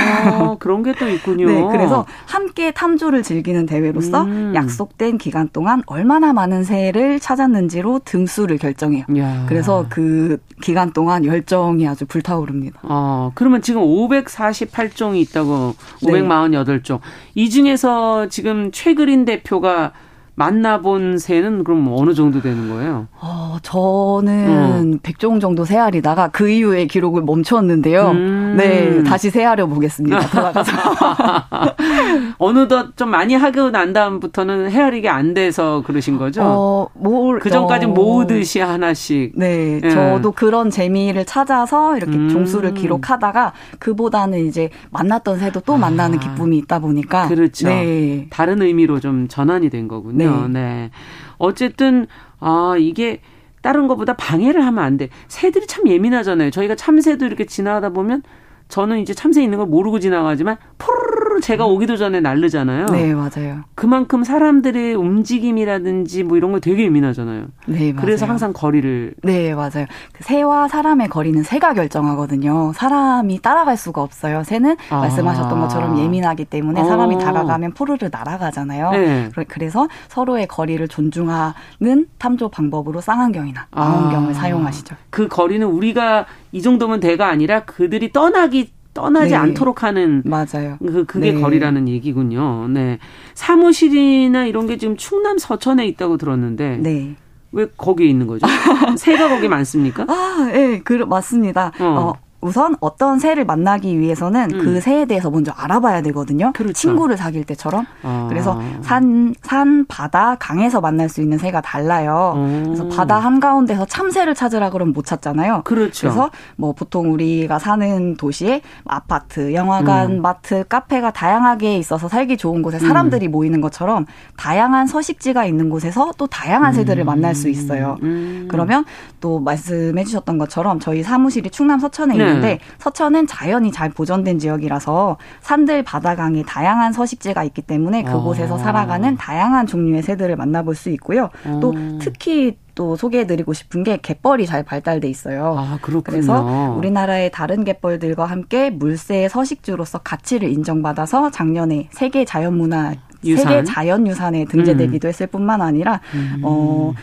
그런 게 또 있군요. 네, 그래서 함께 탐조를 즐기는 대회로서 음. 약속 된 기간 동안 얼마나 많은 새를 찾았는지로 등수를 결정해요. 야. 그래서 그 기간 동안 열정이 아주 불타오릅니다. 아 그러면 지금 548종이 있다고 548종. 이 중에서 지금 최그린 대표가 만나본 새는 그럼 어느 정도 되는 거예요? 어, 저는 어. 100종 정도 세알이다가 그 이후에 기록을 멈췄는데요. 음. 네, 다시 세알려 보겠습니다. 돌아가서. 어느덧 좀 많이 하고 난 다음부터는 헤아리기 안 돼서 그러신 거죠? 어, 뭘, 그 전까지 어. 모으듯이 하나씩. 네, 예. 저도 그런 재미를 찾아서 이렇게 음. 종수를 기록하다가 그보다는 이제 만났던 새도 또 만나는 아. 기쁨이 있다 보니까. 그렇죠. 네. 다른 의미로 좀 전환이 된 거군요. 네. 네. 어쨌든 아 이게 다른 것보다 방해를 하면 안 돼. 새들이 참 예민하잖아요. 저희가 참새도 이렇게 지나가다 보면 저는 이제 참새 있는 걸 모르고 지나가지만 포르르 제가 음. 오기도 전에 날르잖아요. 네, 맞아요. 그만큼 사람들의 움직임이라든지 뭐 이런 거 되게 예민하잖아요. 네, 맞아요. 그래서 항상 거리를 네, 맞아요. 그 새와 사람의 거리는 새가 결정하거든요. 사람이 따라갈 수가 없어요. 새는 아. 말씀하셨던 것처럼 예민하기 때문에 사람이 어. 다가가면 포르르 날아가잖아요. 네. 그래서 서로의 거리를 존중하는 탐조 방법으로 쌍안경이나 망원경을 아. 사용하시죠. 그 거리는 우리가 이 정도면 대가 아니라 그들이 떠나기 떠나지 네. 않도록 하는 맞아요. 그 그게 네. 거리라는 얘기군요. 네. 사무실이나 이런 게 지금 충남 서천에 있다고 들었는데 네. 왜 거기에 있는 거죠? 새가 거기 많습니까? 아, 예, 네, 그 맞습니다. 어. 어. 우선 어떤 새를 만나기 위해서는 음. 그 새에 대해서 먼저 알아봐야 되거든요. 그렇죠. 친구를 사귈 때처럼. 아. 그래서 산, 산, 바다, 강에서 만날 수 있는 새가 달라요. 오. 그래서 바다 한가운데서 참새를 찾으라 그러면 못 찾잖아요. 그렇죠. 그래서 뭐 보통 우리가 사는 도시에 아파트, 영화관, 음. 마트, 카페가 다양하게 있어서 살기 좋은 곳에 사람들이 음. 모이는 것처럼 다양한 서식지가 있는 곳에서 또 다양한 새들을 만날 수 있어요. 음. 그러면 또 말씀해 주셨던 것처럼 저희 사무실이 충남 서천에 네. 있는데 네. 서천은 자연이 잘 보존된 지역이라서 산들 바다강에 다양한 서식지가 있기 때문에 그곳에서 아. 살아가는 다양한 종류의 새들을 만나볼 수 있고요. 또 음. 특히 또 소개해드리고 싶은 게 갯벌이 잘 발달돼 있어요. 아. 그래서 우리나라의 다른 갯벌들과 함께 물새의 서식지로서 가치를 인정받아서 작년에 세계 자연문화 유산? 세계 자연유산에 등재되기도 음. 했을 뿐만 아니라 음. 어.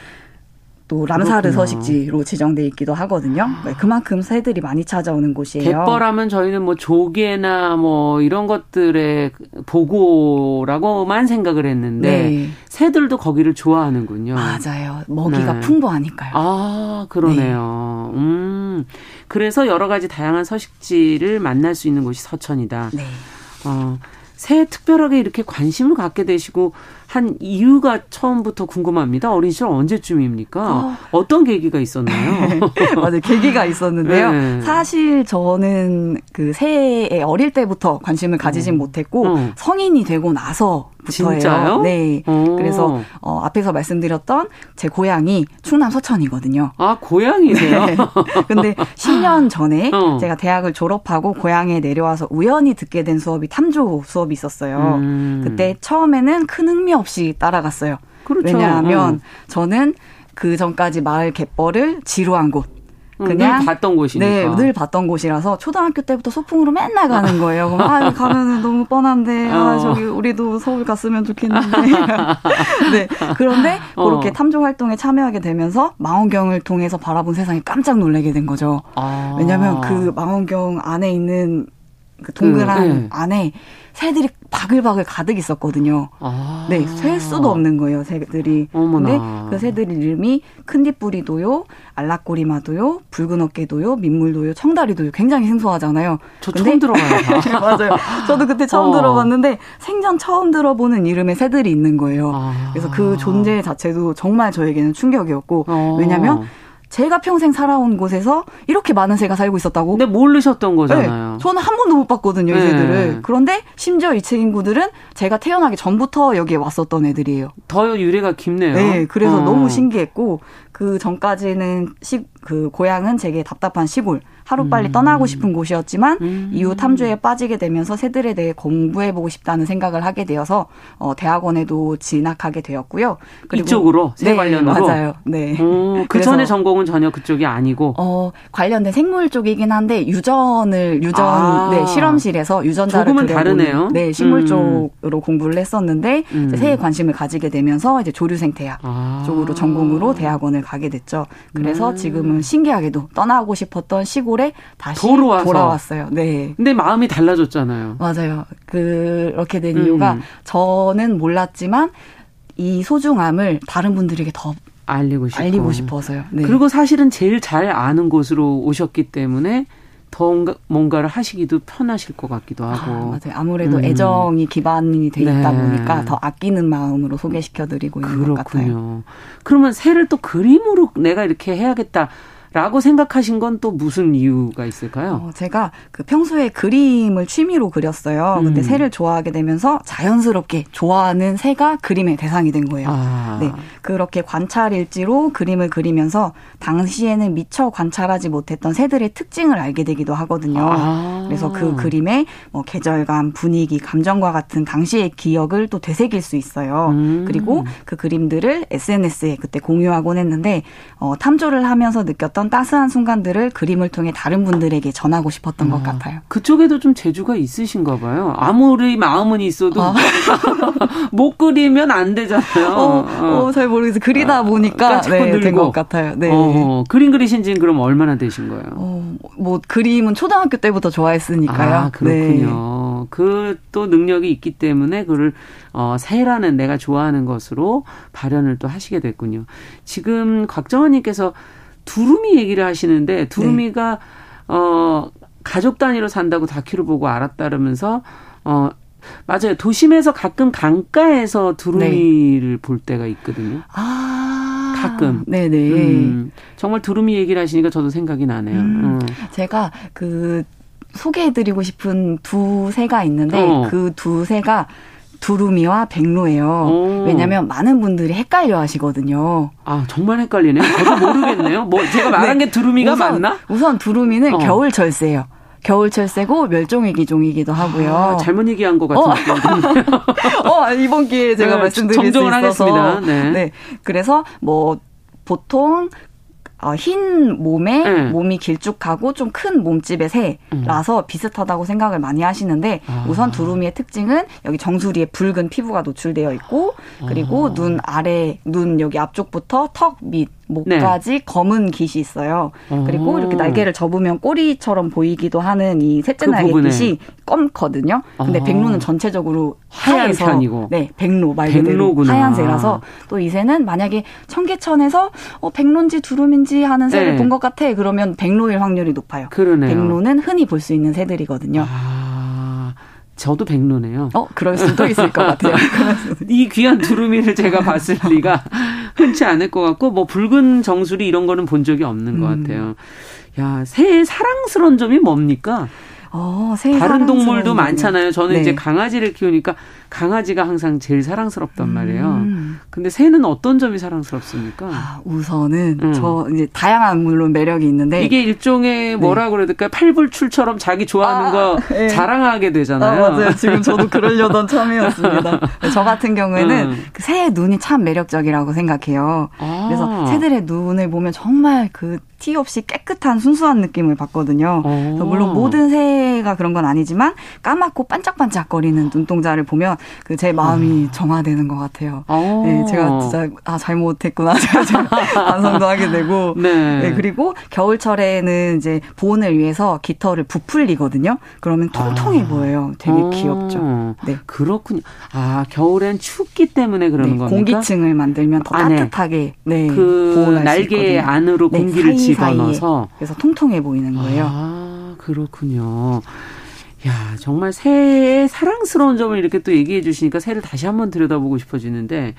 또 람사르 그렇구나. 서식지로 지정돼 있기도 하거든요. 네, 그만큼 새들이 많이 찾아오는 곳이에요. 갯벌하면 저희는 뭐 조개나 뭐 이런 것들의 보고라고만 생각을 했는데 네. 새들도 거기를 좋아하는군요. 맞아요. 먹이가 네. 풍부하니까요. 아 그러네요. 네. 음 그래서 여러 가지 다양한 서식지를 만날 수 있는 곳이 서천이다. 네. 어, 새 특별하게 이렇게 관심을 갖게 되시고 한 이유가 처음부터 궁금합니다. 어린 시절 언제쯤입니까? 어. 떤 계기가 있었나요? 맞아요. 계기가 있었는데요. 네. 사실 저는 그 새해 어릴 때부터 관심을 가지진 어. 못했고 어. 성인이 되고 나서 진짜요? 네. 오. 그래서 어, 앞에서 말씀드렸던 제 고향이 충남 서천이거든요. 아 고향이세요? 네. 근데 10년 전에 어. 제가 대학을 졸업하고 고향에 내려와서 우연히 듣게 된 수업이 탐조 수업이 있었어요. 음. 그때 처음에는 큰 흥미 없이 따라갔어요. 그렇죠. 왜냐하면 어. 저는 그 전까지 마을 갯벌을 지루한 곳 그냥 늘 봤던 곳이니까. 네, 늘 봤던 곳이라서 초등학교 때부터 소풍으로 맨날 가는 거예요. 그럼 아, 가면은 너무 뻔한데 아, 어. 저기 우리도 서울 갔으면 좋겠는데. 네. 그런데 그렇게 어. 탐조 활동에 참여하게 되면서 망원경을 통해서 바라본 세상에 깜짝 놀라게 된 거죠. 아. 왜냐면 그 망원경 안에 있는 그 동그란 그, 네. 안에 새들이 바글바글 가득 있었거든요. 아. 네, 셀 수도 없는 거예요, 새들이. 어머나. 근데 그 새들 이름이 큰디뿌리도요, 알락꼬리마도요, 붉은 어깨도요, 민물도요, 청다리도요. 굉장히 생소하잖아요. 저 근데, 처음 들어봐요. 맞아요. 저도 그때 처음 어. 들어봤는데 생전 처음 들어보는 이름의 새들이 있는 거예요. 아. 그래서 그 존재 자체도 정말 저에게는 충격이었고, 어. 왜냐면 제가 평생 살아온 곳에서 이렇게 많은 새가 살고 있었다고? 근데 모르셨던 거잖아요. 네, 저는 한 번도 못 봤거든요, 이 네. 새들을. 그런데 심지어 이 친구들은 제가 태어나기 전부터 여기에 왔었던 애들이에요. 더 유래가 깊네요. 네, 그래서 어. 너무 신기했고 그 전까지는 시, 그 고향은 제게 답답한 시골. 하루빨리 음. 떠나고 싶은 곳이었지만 음. 이후 탐주에 빠지게 되면서 새들에 대해 공부해보고 싶다는 생각을 하게 되어서 어, 대학원에도 진학하게 되었고요. 그리고 이쪽으로 새 네, 관련으로 맞아요. 네. 오, 그 전에 전공은 전혀 그쪽이 아니고 어, 관련된 생물 쪽이긴 한데 유전을 유전 아. 네, 실험실에서 유전자를 조금은 다르네요. 네 식물 음. 쪽으로 공부를 했었는데 음. 새에 관심을 가지게 되면서 이제 조류 생태학 아. 쪽으로 전공으로 대학원을 가게 됐죠. 그래서 음. 지금은 신기하게도 떠나고 싶었던 시골 서울에 다시 돌아와서. 돌아왔어요. 네. 근데 마음이 달라졌잖아요. 맞아요. 그렇게 된 음. 이유가 저는 몰랐지만 이 소중함을 다른 분들에게 더 알리고 싶어. 알리고 싶어서요. 네. 그리고 사실은 제일 잘 아는 곳으로 오셨기 때문에 더 뭔가를 하시기도 편하실 것 같기도 아, 하고. 아, 맞아요. 아무래도 음. 애정이 기반이 돼 있다 네. 보니까 더 아끼는 마음으로 소개시켜드리고 있는 그렇군요. 것 같아요. 그러면 새를 또 그림으로 내가 이렇게 해야겠다. 라고 생각하신 건 또 무슨 이유가 있을까요? 어, 제가 그 평소에 그림을 취미로 그렸어요. 음. 근데 새를 좋아하게 되면서 자연스럽게 좋아하는 새가 그림의 대상이 된 거예요. 아. 네. 그렇게 관찰 일지로 그림을 그리면서 당시에는 미처 관찰하지 못했던 새들의 특징을 알게 되기도 하거든요. 아. 그래서 그 그림에 뭐 계절감, 분위기, 감정과 같은 당시의 기억을 또 되새길 수 있어요. 음. 그리고 그 그림들을 SNS에 그때 공유하곤 했는데 어, 탐조를 하면서 느꼈던 있었던 따스한 순간들을 그림을 통해 다른 분들에게 전하고 싶었던 어, 것 같아요. 그쪽에도 좀 재주가 있으신가 봐요. 아무리 마음은 있어도 어. 못 그리면 안 되잖아요. 어, 어. 잘 모르겠어요. 그리다 아, 보니까 네, 된것 같아요. 네. 어, 그림 그리신 지는 그럼 얼마나 되신 거예요? 어, 뭐 그림은 초등학교 때부터 좋아했으니까요. 아, 그렇군요. 네. 그또 능력이 있기 때문에 그를 어, 새라는 내가 좋아하는 것으로 발현을 또 하시게 됐군요. 지금 곽정원님께서 두루미 얘기를 하시는데 두루미가 네. 어 가족 단위로 산다고 다큐를 보고 알았다면서 어 맞아요. 도심에서 가끔 강가에서 두루미를 네. 볼 때가 있거든요. 아. 가끔. 네네. 음, 정말 두루미 얘기를 하시니까 저도 생각이 나네요. 음, 어. 제가 그 소개해드리고 싶은 두 새가 있는데 어. 그 두 새가 두루미와 백로예요. 오. 왜냐하면 많은 분들이 헷갈려 하시거든요. 아 정말 헷갈리네요. 저도 모르겠네요. 뭐 제가 말한 네. 게 두루미가 우선, 맞나? 우선 두루미는 어. 겨울철새예요. 겨울철새고 멸종위기 종이기도 하고요. 아, 잘못 얘기한 것 같은 느낌이 어, 어, 이번 기회에 제가 네, 말씀드릴 수 있어서. 하겠습니다. 네. 네. 그래서 뭐 보통 어, 흰 몸에 음. 몸이 길쭉하고 좀 큰 몸집의 새라서 음. 비슷하다고 생각을 많이 하시는데 아. 우선 두루미의 특징은 여기 정수리에 붉은 피부가 노출되어 있고 그리고 아. 눈 아래 눈 여기 앞쪽부터 턱 밑 목까지 네. 검은 깃이 있어요. 그리고 오. 이렇게 날개를 접으면 꼬리처럼 보이기도 하는 이 셋째 그 날개 부분에. 깃이 검거든요. 근데 아. 백로는 전체적으로 하얀 편이고. 네, 백로 말 그대로 하얀새라서 또 이 새는 만약에 청계천에서 어, 백로인지 두루미인지 하는 새를 네. 본것 같아. 그러면 백로일 확률이 높아요. 그러네요. 백로는 흔히 볼 수 있는 새들이거든요. 아. 저도 백로네요. 어, 그럴 수도 있을 것 같아요. 이 귀한 두루미를 제가 봤을 리가 흔치 않을 것 같고 뭐 붉은 정수리 이런 거는 본 적이 없는 것 음. 같아요. 야, 새의 사랑스러운 점이 뭡니까? 어, 다른 동물도 많잖아요. 저는 네. 이제 강아지를 키우니까 강아지가 항상 제일 사랑스럽단 말이에요. 음. 근데 새는 어떤 점이 사랑스럽습니까? 아, 우선은 음. 저 이제 다양한 물론 매력이 있는데 이게 일종의 네. 뭐라 그래야 될까 팔불출처럼 자기 좋아하는 아, 거 네. 자랑하게 되잖아요. 아, 맞아요. 지금 저도 그러려던 참이었습니다. 저 같은 경우에는 음. 그 새의 눈이 참 매력적이라고 생각해요. 아. 그래서 새들의 눈을 보면 정말 그 티 없이 깨끗한 순수한 느낌을 받거든요. 물론 모든 새가 그런 건 아니지만 까맣고 반짝반짝거리는 눈동자를 보면 그 제 마음이 아. 정화되는 것 같아요. 네, 제가 진짜 아 잘못했구나 제가 반성도 하게 되고 네. 네. 그리고 겨울철에는 이제 보온을 위해서 깃털을 부풀리거든요. 그러면 통통해 아. 보여요. 되게 아. 귀엽죠. 네 그렇군요. 아 겨울엔 춥기 때문에 그러는 네, 겁니까? 공기층을 만들면 더 아, 따뜻하게 네, 그 날개 안으로 네, 공기를 집어넣어서 그래서 통통해 보이는 거예요. 아, 그렇군요. 야, 정말 새의 사랑스러운 점을 이렇게 또 얘기해 주시니까 새를 다시 한번 들여다보고 싶어지는데,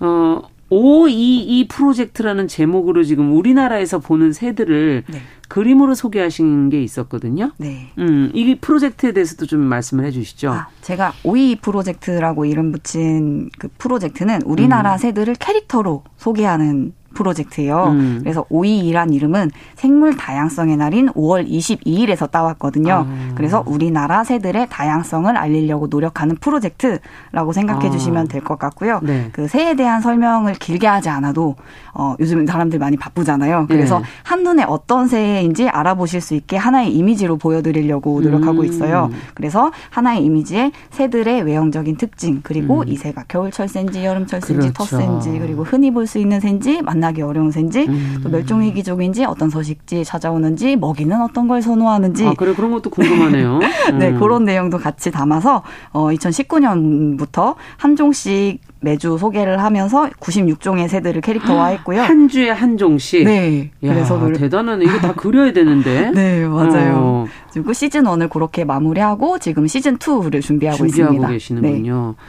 어, 522 프로젝트라는 제목으로 지금 우리나라에서 보는 새들을 네. 그림으로 소개하신 게 있었거든요. 네. 음, 이 프로젝트에 대해서도 좀 말씀을 해 주시죠. 아, 제가 522 프로젝트라고 이름 붙인 그 프로젝트는 우리나라 음. 새들을 캐릭터로 소개하는 프로젝트예요. 음. 그래서 522란 이름은 생물 다양성의 날인 5월 22일에서 따왔거든요. 아. 그래서 우리나라 새들의 다양성을 알리려고 노력하는 프로젝트라고 생각해 아. 주시면 될 것 같고요. 네. 그 새에 대한 설명을 길게 하지 않아도 어, 요즘 사람들 많이 바쁘잖아요. 그래서 네. 한눈에 어떤 새인지 알아보실 수 있게 하나의 이미지로 보여드리려고 노력하고 음. 있어요. 그래서 하나의 이미지에 새들의 외형적인 특징 그리고 음. 이 새가 겨울철 새인지 여름철 새인지 그렇죠. 텃 새인지 그리고 흔히 볼 수 있는 새인지 만나 만나기 어려운 새인지 음. 또 멸종위 기종인지 어떤 서식지에 찾아오는지 먹이는 어떤 걸 선호하는지 아 그래 그런 것도 궁금하네요. 네 음. 그런 내용도 같이 담아서 어 2019년부터 한 종씩 매주 소개를 하면서 96종의 새들을 캐릭터화했고요. 한 주에 한 종씩. 네. 야, 그래서 대단하네. 이거 다 그려야 되는데. 네, 맞아요. 어. 그리고 시즌 1을 그렇게 마무리하고 지금 시즌 2를 준비하고, 준비하고 있습니다. 계시는군요. 네.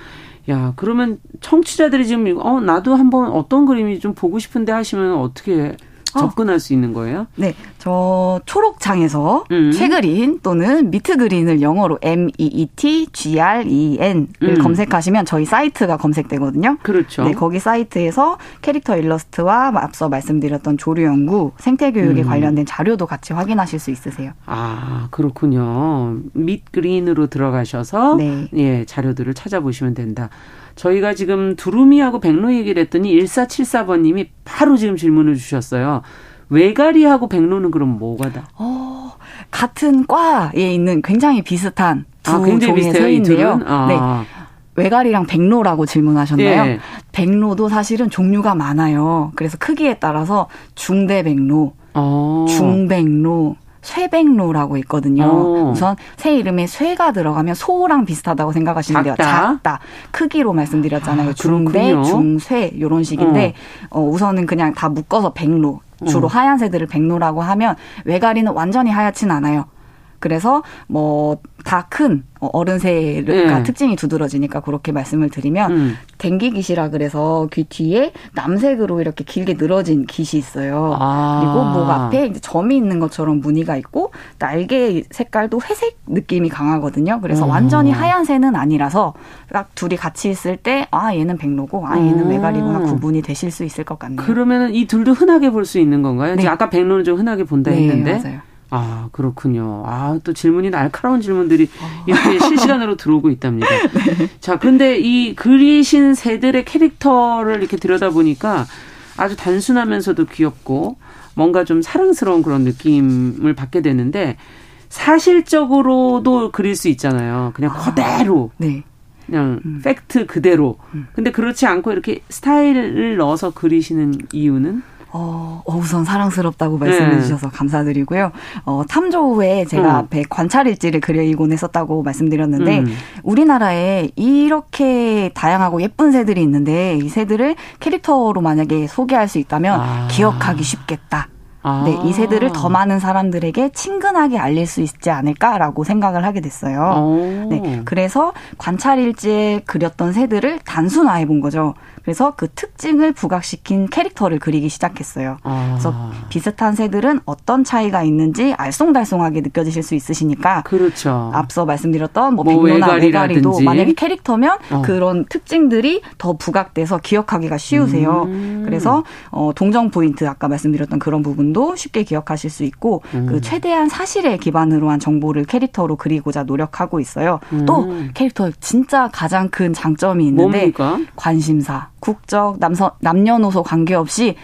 야, 그러면 청취자들이 지금 어 나도 한번 어떤 그림이 좀 보고 싶은데 하시면 어떻게 어. 접근할 수 있는 거예요? 네, 저 초록창에서 음. 최그린 또는 미트그린을 영어로 M E E T G R E N을 음. 검색하시면 저희 사이트가 검색되거든요. 그렇죠. 네, 거기 사이트에서 캐릭터 일러스트와 앞서 말씀드렸던 조류 연구, 생태 교육에 음. 관련된 자료도 같이 확인하실 수 있으세요. 아, 그렇군요. 밑그린으로 들어가셔서 네. 예, 자료들을 찾아보시면 된다. 저희가 지금 두루미하고 백로 얘기를 했더니 1474번님이 바로 지금 질문을 주셨어요. 외가리하고 백로는 그럼 뭐가 다? 어, 같은 과에 있는 굉장히 비슷한 두 아, 종의 새인데요. 아. 네. 외가리랑 백로라고 질문하셨나요? 예. 백로도 사실은 종류가 많아요. 그래서 크기에 따라서 중대백로, 어. 중백로, 쇠백로라고 있거든요. 오. 우선 새 이름에 쇠가 들어가면 소랑 비슷하다고 생각하시면 돼요. 작다. 크기로 말씀드렸잖아요. 아, 중대, 중쇠 요런 식인데 어. 어, 우선은 그냥 다 묶어서 백로. 주로 어. 하얀 새들을 백로라고 하면 외가리는 완전히 하얗진 않아요. 그래서 뭐 다 큰 어, 어른새가 네. 특징이 두드러지니까 그렇게 말씀을 드리면 음. 댕기깃이라 그래서 귀 뒤에 남색으로 이렇게 길게 늘어진 깃이 있어요. 아. 그리고 목 앞에 이제 점이 있는 것처럼 무늬가 있고 날개 색깔도 회색 느낌이 강하거든요. 그래서 오. 어. 완전히 하얀 새는 아니라서 딱 둘이 같이 있을 때 아 얘는 백로고 아 얘는 음. 구분이 되실 수 있을 것 같네요. 그러면 이 둘도 흔하게 볼 수 있는 건가요? 네. 아까 백로는 좀 흔하게 본다 네, 했는데 맞아요. 아, 그렇군요. 아, 또 질문이 날카로운 질문들이 이렇게 실시간으로 들어오고 있답니다. 네. 자, 근데 이 그리신 새들의 캐릭터를 이렇게 들여다보니까 아주 단순하면서도 귀엽고 뭔가 좀 사랑스러운 그런 느낌을 받게 되는데 사실적으로도 그릴 수 있잖아요. 그냥 아, 그대로. 네. 그냥 음. 팩트 그대로. 음. 근데 그렇지 않고 이렇게 스타일을 넣어서 그리시는 이유는? 어, 어, 우선 사랑스럽다고 말씀해 네. 주셔서 감사드리고요. 어, 탐조 후에 제가 음. 앞에 관찰일지를 그려이곤 했었다고 말씀드렸는데, 음. 우리나라에 이렇게 다양하고 예쁜 새들이 있는데, 이 새들을 캐릭터로 만약에 소개할 수 있다면 아. 기억하기 쉽겠다. 아. 네, 이 새들을 더 많은 사람들에게 친근하게 알릴 수 있지 않을까라고 생각을 하게 됐어요. 오. 네, 그래서 관찰일지에 그렸던 새들을 단순화해 본 거죠. 그래서 그 특징을 부각시킨 캐릭터를 그리기 시작했어요. 아. 그래서 비슷한 새들은 어떤 차이가 있는지 알쏭달쏭하게 느껴지실 수 있으시니까 그렇죠. 앞서 말씀드렸던 뭐, 뭐 백로나 외가리도 만약에 캐릭터면 어. 그런 특징들이 더 부각돼서 기억하기가 쉬우세요. 음. 그래서 어, 동정 포인트 아까 말씀드렸던 그런 부분도 쉽게 기억하실 수 있고 그 음. 그 최대한 사실에 기반으로 한 정보를 캐릭터로 그리고자 노력하고 있어요. 음. 또 캐릭터 진짜 가장 큰 장점이 있는데 뭡니까? 관심사, 국적, 남서, 남녀노소 관계없이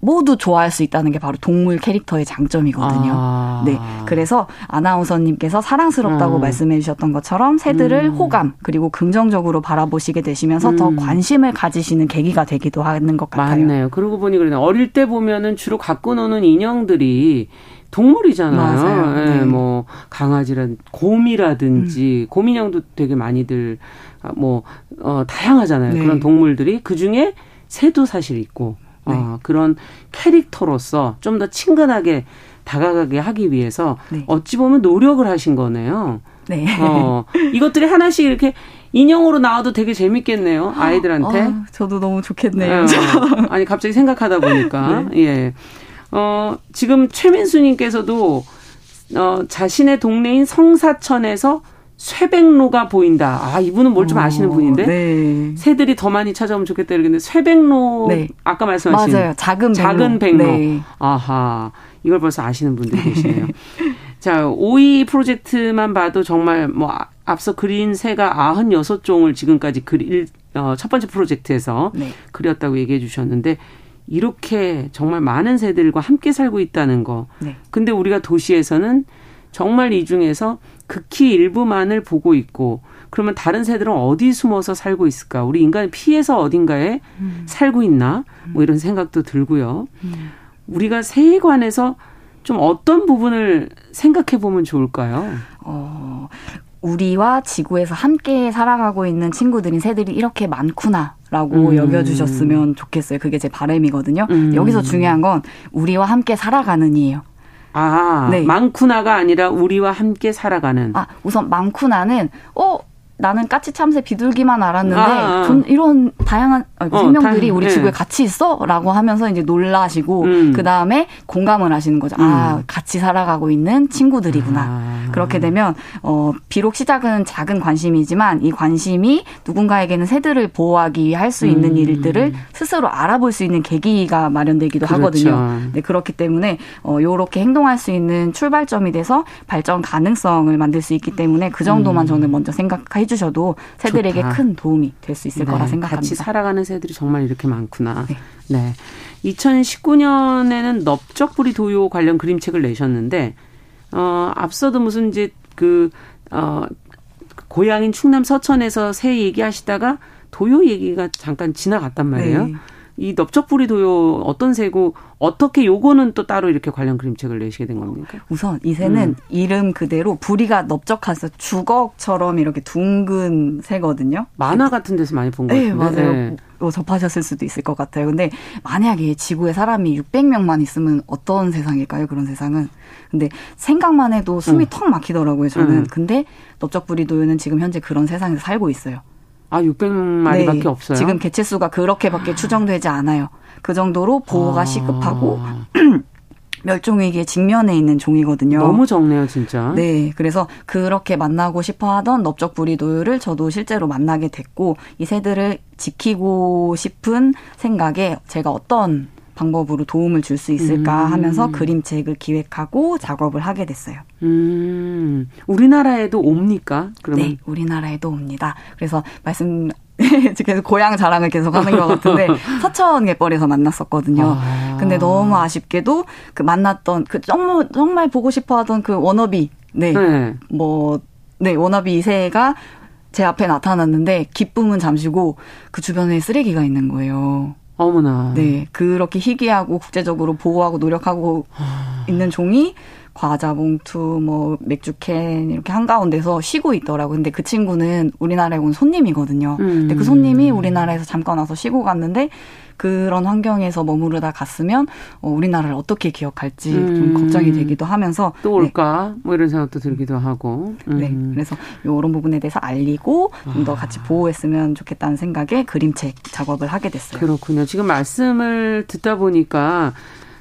모두 좋아할 수 있다는 게 바로 동물 캐릭터의 장점이거든요. 아. 네. 그래서 아나운서님께서 사랑스럽다고 음. 말씀해 주셨던 것처럼 새들을 음. 호감 그리고 긍정적으로 바라보시게 되시면서 음. 더 관심을 가지시는 계기가 되기도 하는 것 같아요. 맞네요. 그러고 보니 그러네. 어릴 때 보면은 주로 갖고 노는 인형들이 동물이잖아요. 맞아요. 네, 네. 뭐 강아지란 곰이라든지 음. 곰인형도 되게 많이들 아, 뭐 어, 다양하잖아요. 네. 그런 동물들이 그 중에 새도 사실 있고 어, 네. 그런 캐릭터로서 좀 더 친근하게 다가가게 하기 위해서 네. 어찌 보면 노력을 하신 거네요. 네. 어, 이것들이 하나씩 이렇게 인형으로 나와도 되게 재밌겠네요. 아이들한테. 어, 저도 너무 좋겠네요. 어, 아니, 갑자기 생각하다 보니까. 네. 예. 어, 지금 최민수님께서도 어, 자신의 동네인 성사천에서 쇠백로가 보인다. 아, 이분은 뭘 좀 아시는 분인데. 네. 새들이 더 많이 찾아오면 좋겠다 이러는데 쇠백로 네. 아까 말씀하신 맞아요. 작은 백로. 작은 백로. 네. 아하. 이걸 벌써 아시는 분들이 계시네요. 자, 오이 프로젝트만 봐도 정말 뭐 앞서 그린 새가 96종을 지금까지 그릴 어, 첫 번째 프로젝트에서 네. 그렸다고 얘기해 주셨는데 이렇게 정말 많은 새들과 함께 살고 있다는 거. 네. 근데 우리가 도시에서는 정말 이 중에서 극히 일부만을 보고 있고 그러면 다른 새들은 어디 숨어서 살고 있을까? 우리 인간은 피해서 어딘가에 음. 살고 있나? 뭐 이런 생각도 들고요. 음. 우리가 새에 관해서 좀 어떤 부분을 생각해 보면 좋을까요? 어, 우리와 지구에서 함께 살아가고 있는 친구들인 새들이 이렇게 많구나 라고 음. 여겨주셨으면 좋겠어요. 그게 제 바람이거든요. 음. 여기서 중요한 건 우리와 함께 살아가는이에요. 아, 네. 많구나가 아니라 우리와 함께 살아가는. 아, 우선 많구나는 어 나는 까치 참새 비둘기만 알았는데 아, 아. 이런 다양한 어, 생명들이 다, 우리 네. 지구에 같이 있어라고 하면서 이제 놀라시고 음. 그 다음에 공감을 하시는 거죠. 아, 음. 아 같이 살아가고 있는 친구들이구나. 아. 그렇게 되면 어 비록 시작은 작은 관심이지만 이 관심이 누군가에게는 새들을 보호하기 위해 할 수 있는 음. 일들을 스스로 알아볼 수 있는 계기가 마련되기도 그렇죠. 하거든요. 네 그렇기 때문에 어 요렇게 행동할 수 있는 출발점이 돼서 발전 가능성을 만들 수 있기 때문에 그 정도만 음. 저는 먼저 생각해 해주셔도 새들에게 좋다. 큰 도움이 될 수 있을 네, 거라 생각합니다. 같이 살아가는 새들이 정말 이렇게 많구나. 네. 네. 2019년에는 넓적부리 도요 관련 그림책을 내셨는데 어 앞서도 무슨 이제 그어 고향인 충남 서천에서 새 얘기하시다가 도요 얘기가 잠깐 지나갔단 말이에요. 네. 이 넓적부리 도요 어떤 새고 어떻게 요거는 또 따로 이렇게 관련 그림책을 내시게 된 겁니까? 우선 이 새는 음. 이름 그대로 부리가 넓적해서 주걱처럼 이렇게 둥근 새거든요. 만화 같은 데서 많이 본거 같은데. 네, 맞아요. 네. 뭐 접하셨을 수도 있을 것 같아요. 근데 만약에 지구에 사람이 600명만 있으면 어떤 세상일까요? 그런 세상은. 근데 생각만 해도 숨이 음. 턱 막히더라고요, 저는. 음. 근데 넓적부리 도요는 지금 현재 그런 세상에서 살고 있어요. 아, 600마리밖에 네. 없어요? 지금 개체 수가 그렇게밖에 추정되지 않아요. 그 정도로 보호가 아. 시급하고 멸종 위기에 직면해 있는 종이거든요. 너무 적네요, 진짜. 네, 그래서 그렇게 만나고 싶어하던 넓적 부리도요를 저도 실제로 만나게 됐고 이 새들을 지키고 싶은 생각에 제가 어떤 방법으로 도움을 줄 수 있을까 음. 하면서 그림책을 기획하고 작업을 하게 됐어요. 음, 우리나라에도 옵니까? 그러면? 네, 우리나라에도 옵니다. 그래서 말씀 계속 고향 자랑을 계속 하는 것 같은데 서천 갯벌에서 만났었거든요. 아. 근데 너무 아쉽게도 그 만났던 그 정말 정말 보고 싶어하던 그 워너비 네, 네. 뭐 네, 워너비 이세가 제 앞에 나타났는데 기쁨은 잠시고 그 주변에 쓰레기가 있는 거예요. 어머나. 네. 그렇게 희귀하고 국제적으로 보호하고 노력하고 아... 있는 종이 과자 봉투, 뭐 맥주캔 이렇게 한 가운데서 쉬고 있더라고. 근데 그 친구는 우리나라에 온 손님이거든요. 음. 근데 그 손님이 우리나라에서 잠깐 와서 쉬고 갔는데 그런 환경에서 머무르다 갔으면 어, 우리나라를 어떻게 기억할지 음. 좀 걱정이 되기도 하면서 또 올까 네. 뭐 이런 생각도 들기도 하고 네. 음. 네 그래서 이런 부분에 대해서 알리고 좀더 같이 보호했으면 좋겠다는 생각에 그림책 작업을 하게 됐어요. 그렇군요. 지금 말씀을 듣다 보니까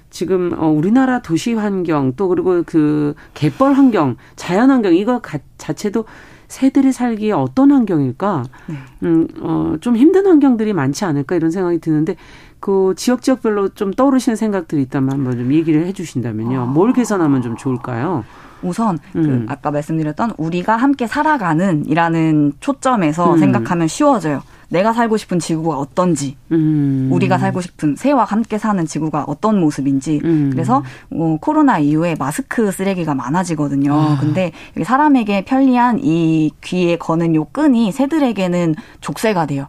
지금 어 우리나라 도시 환경 또 그리고 그 갯벌 환경, 자연 환경 이거 가, 자체도 새들이 살기에 어떤 환경일까? 네. 음, 어, 좀 힘든 환경들이 많지 않을까 이런 생각이 드는데 그 지역 지역별로 좀 떠오르시는 생각들이 있다면 한번 좀 얘기를 해 주신다면요. 아. 뭘 개선하면 좀 좋을까요? 우선 그 음. 그 아까 말씀드렸던 우리가 함께 살아가는이라는 초점에서 음. 생각하면 쉬워져요. 내가 살고 싶은 지구가 어떤지, 음. 우리가 살고 싶은 새와 함께 사는 지구가 어떤 모습인지. 음. 그래서 어, 코로나 이후에 마스크 쓰레기가 많아지거든요. 아. 근데 사람에게 편리한 이 귀에 거는 요 끈이 새들에게는 족쇄가 돼요.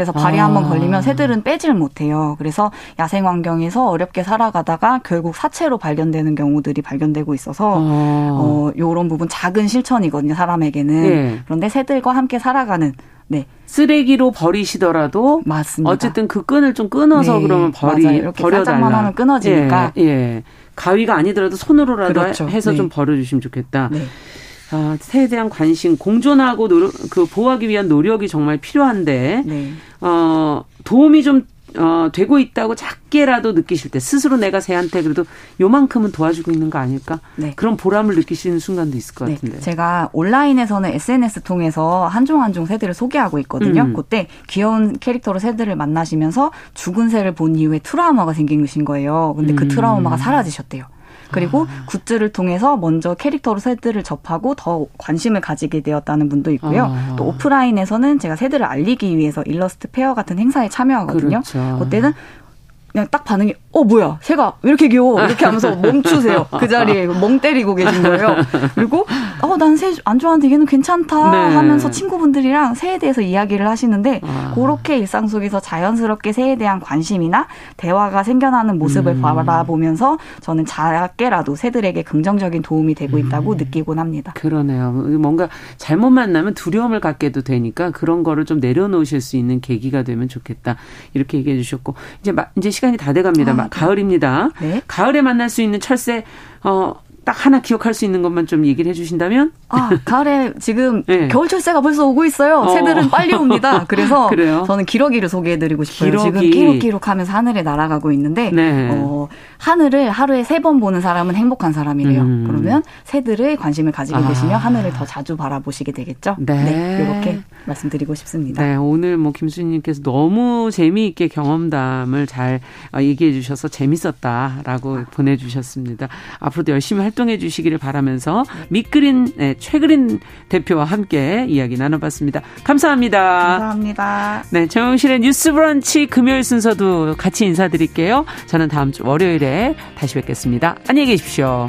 그래서 발이 아. 한번 걸리면 새들은 빼질 못해요. 그래서 야생 환경에서 어렵게 살아가다가 결국 사체로 발견되는 경우들이 발견되고 있어서 아. 어 요런 부분 작은 실천이거든요, 사람에게는. 네. 그런데 새들과 함께 살아가는 네. 쓰레기로 버리시더라도 맞습니다. 어쨌든 그 끈을 좀 끊어서 네. 그러면 버리 맞아요. 이렇게 버려달라. 하면 끊어지니까. 예, 예. 가위가 아니더라도 손으로라도 그렇죠. 해서 네. 좀 버려주시면 좋겠다. 네. 아, 새에 대한 관심, 공존하고 노력, 그 보호하기 위한 노력이 정말 필요한데, 네. 어, 도움이 좀 어, 되고 있다고 작게라도 느끼실 때 스스로 내가 새한테 그래도 요만큼은 도와주고 있는 거 아닐까? 네. 그런 보람을 느끼시는 순간도 있을 것 네. 같은데. 제가 온라인에서는 SNS 통해서 한종 한종 새들을 소개하고 있거든요. 음. 그때 귀여운 캐릭터로 새들을 만나시면서 죽은 새를 본 이후에 트라우마가 생기신 거예요. 근데 그 음. 트라우마가 사라지셨대요. 그리고 아. 굿즈를 통해서 먼저 캐릭터로 새들을 접하고 더 관심을 가지게 되었다는 분도 있고요. 아. 또 오프라인에서는 제가 새들을 알리기 위해서 일러스트 페어 같은 행사에 참여하거든요. 그렇죠. 그때는 그냥 딱 반응이 어 뭐야 새가 왜 이렇게 귀여워 이렇게 하면서 멈추세요 그 자리에 멍 때리고 계신 거예요 그리고 어난 새 안 좋아하는데 얘는 괜찮다 네. 하면서 친구분들이랑 새에 대해서 이야기를 하시는데 아. 그렇게 일상 속에서 자연스럽게 새에 대한 관심이나 대화가 생겨나는 모습을 음. 바라보면서 저는 작게라도 새들에게 긍정적인 도움이 되고 있다고 음. 느끼곤 합니다 그러네요 뭔가 잘못 만나면 두려움을 갖게도 되니까 그런 거를 좀 내려놓으실 수 있는 계기가 되면 좋겠다 이렇게 얘기해 주셨고 이제 이제 시간이 다 돼갑니다. 아, 네. 가을입니다. 네. 가을에 만날 수 있는 철새 어, 딱 하나 기억할 수 있는 것만 좀 얘기를 해주신다면? 아, 가을에 지금 네. 겨울 철새가 벌써 오고 있어요. 어. 새들은 빨리 옵니다. 그래서? 저는 기러기를 소개해드리고 싶어요. 기러기. 지금 끼룩끼룩 하면서 하늘에 날아가고 있는데 네. 어, 하늘을 하루에 세 번 보는 사람은 행복한 사람이래요. 음. 그러면 새들의 관심을 가지고 아. 계시면 하늘을 더 자주 바라보시게 되겠죠. 네. 네. 이렇게 말씀드리고 싶습니다. 네, 오늘 뭐 김수님께서 너무 재미있게 경험담을 잘 어, 얘기해 주셔서 재밌었다라고 아. 보내주셨습니다. 앞으로도 열심히 활동해 주시기를 바라면서 밑그린 네, 최그린 대표와 함께 이야기 나눠봤습니다. 감사합니다. 감사합니다. 네, 정영실의 뉴스브런치 금요일 순서도 같이 인사드릴게요. 저는 다음 주 월요일에 다시 뵙겠습니다. 안녕히 계십시오.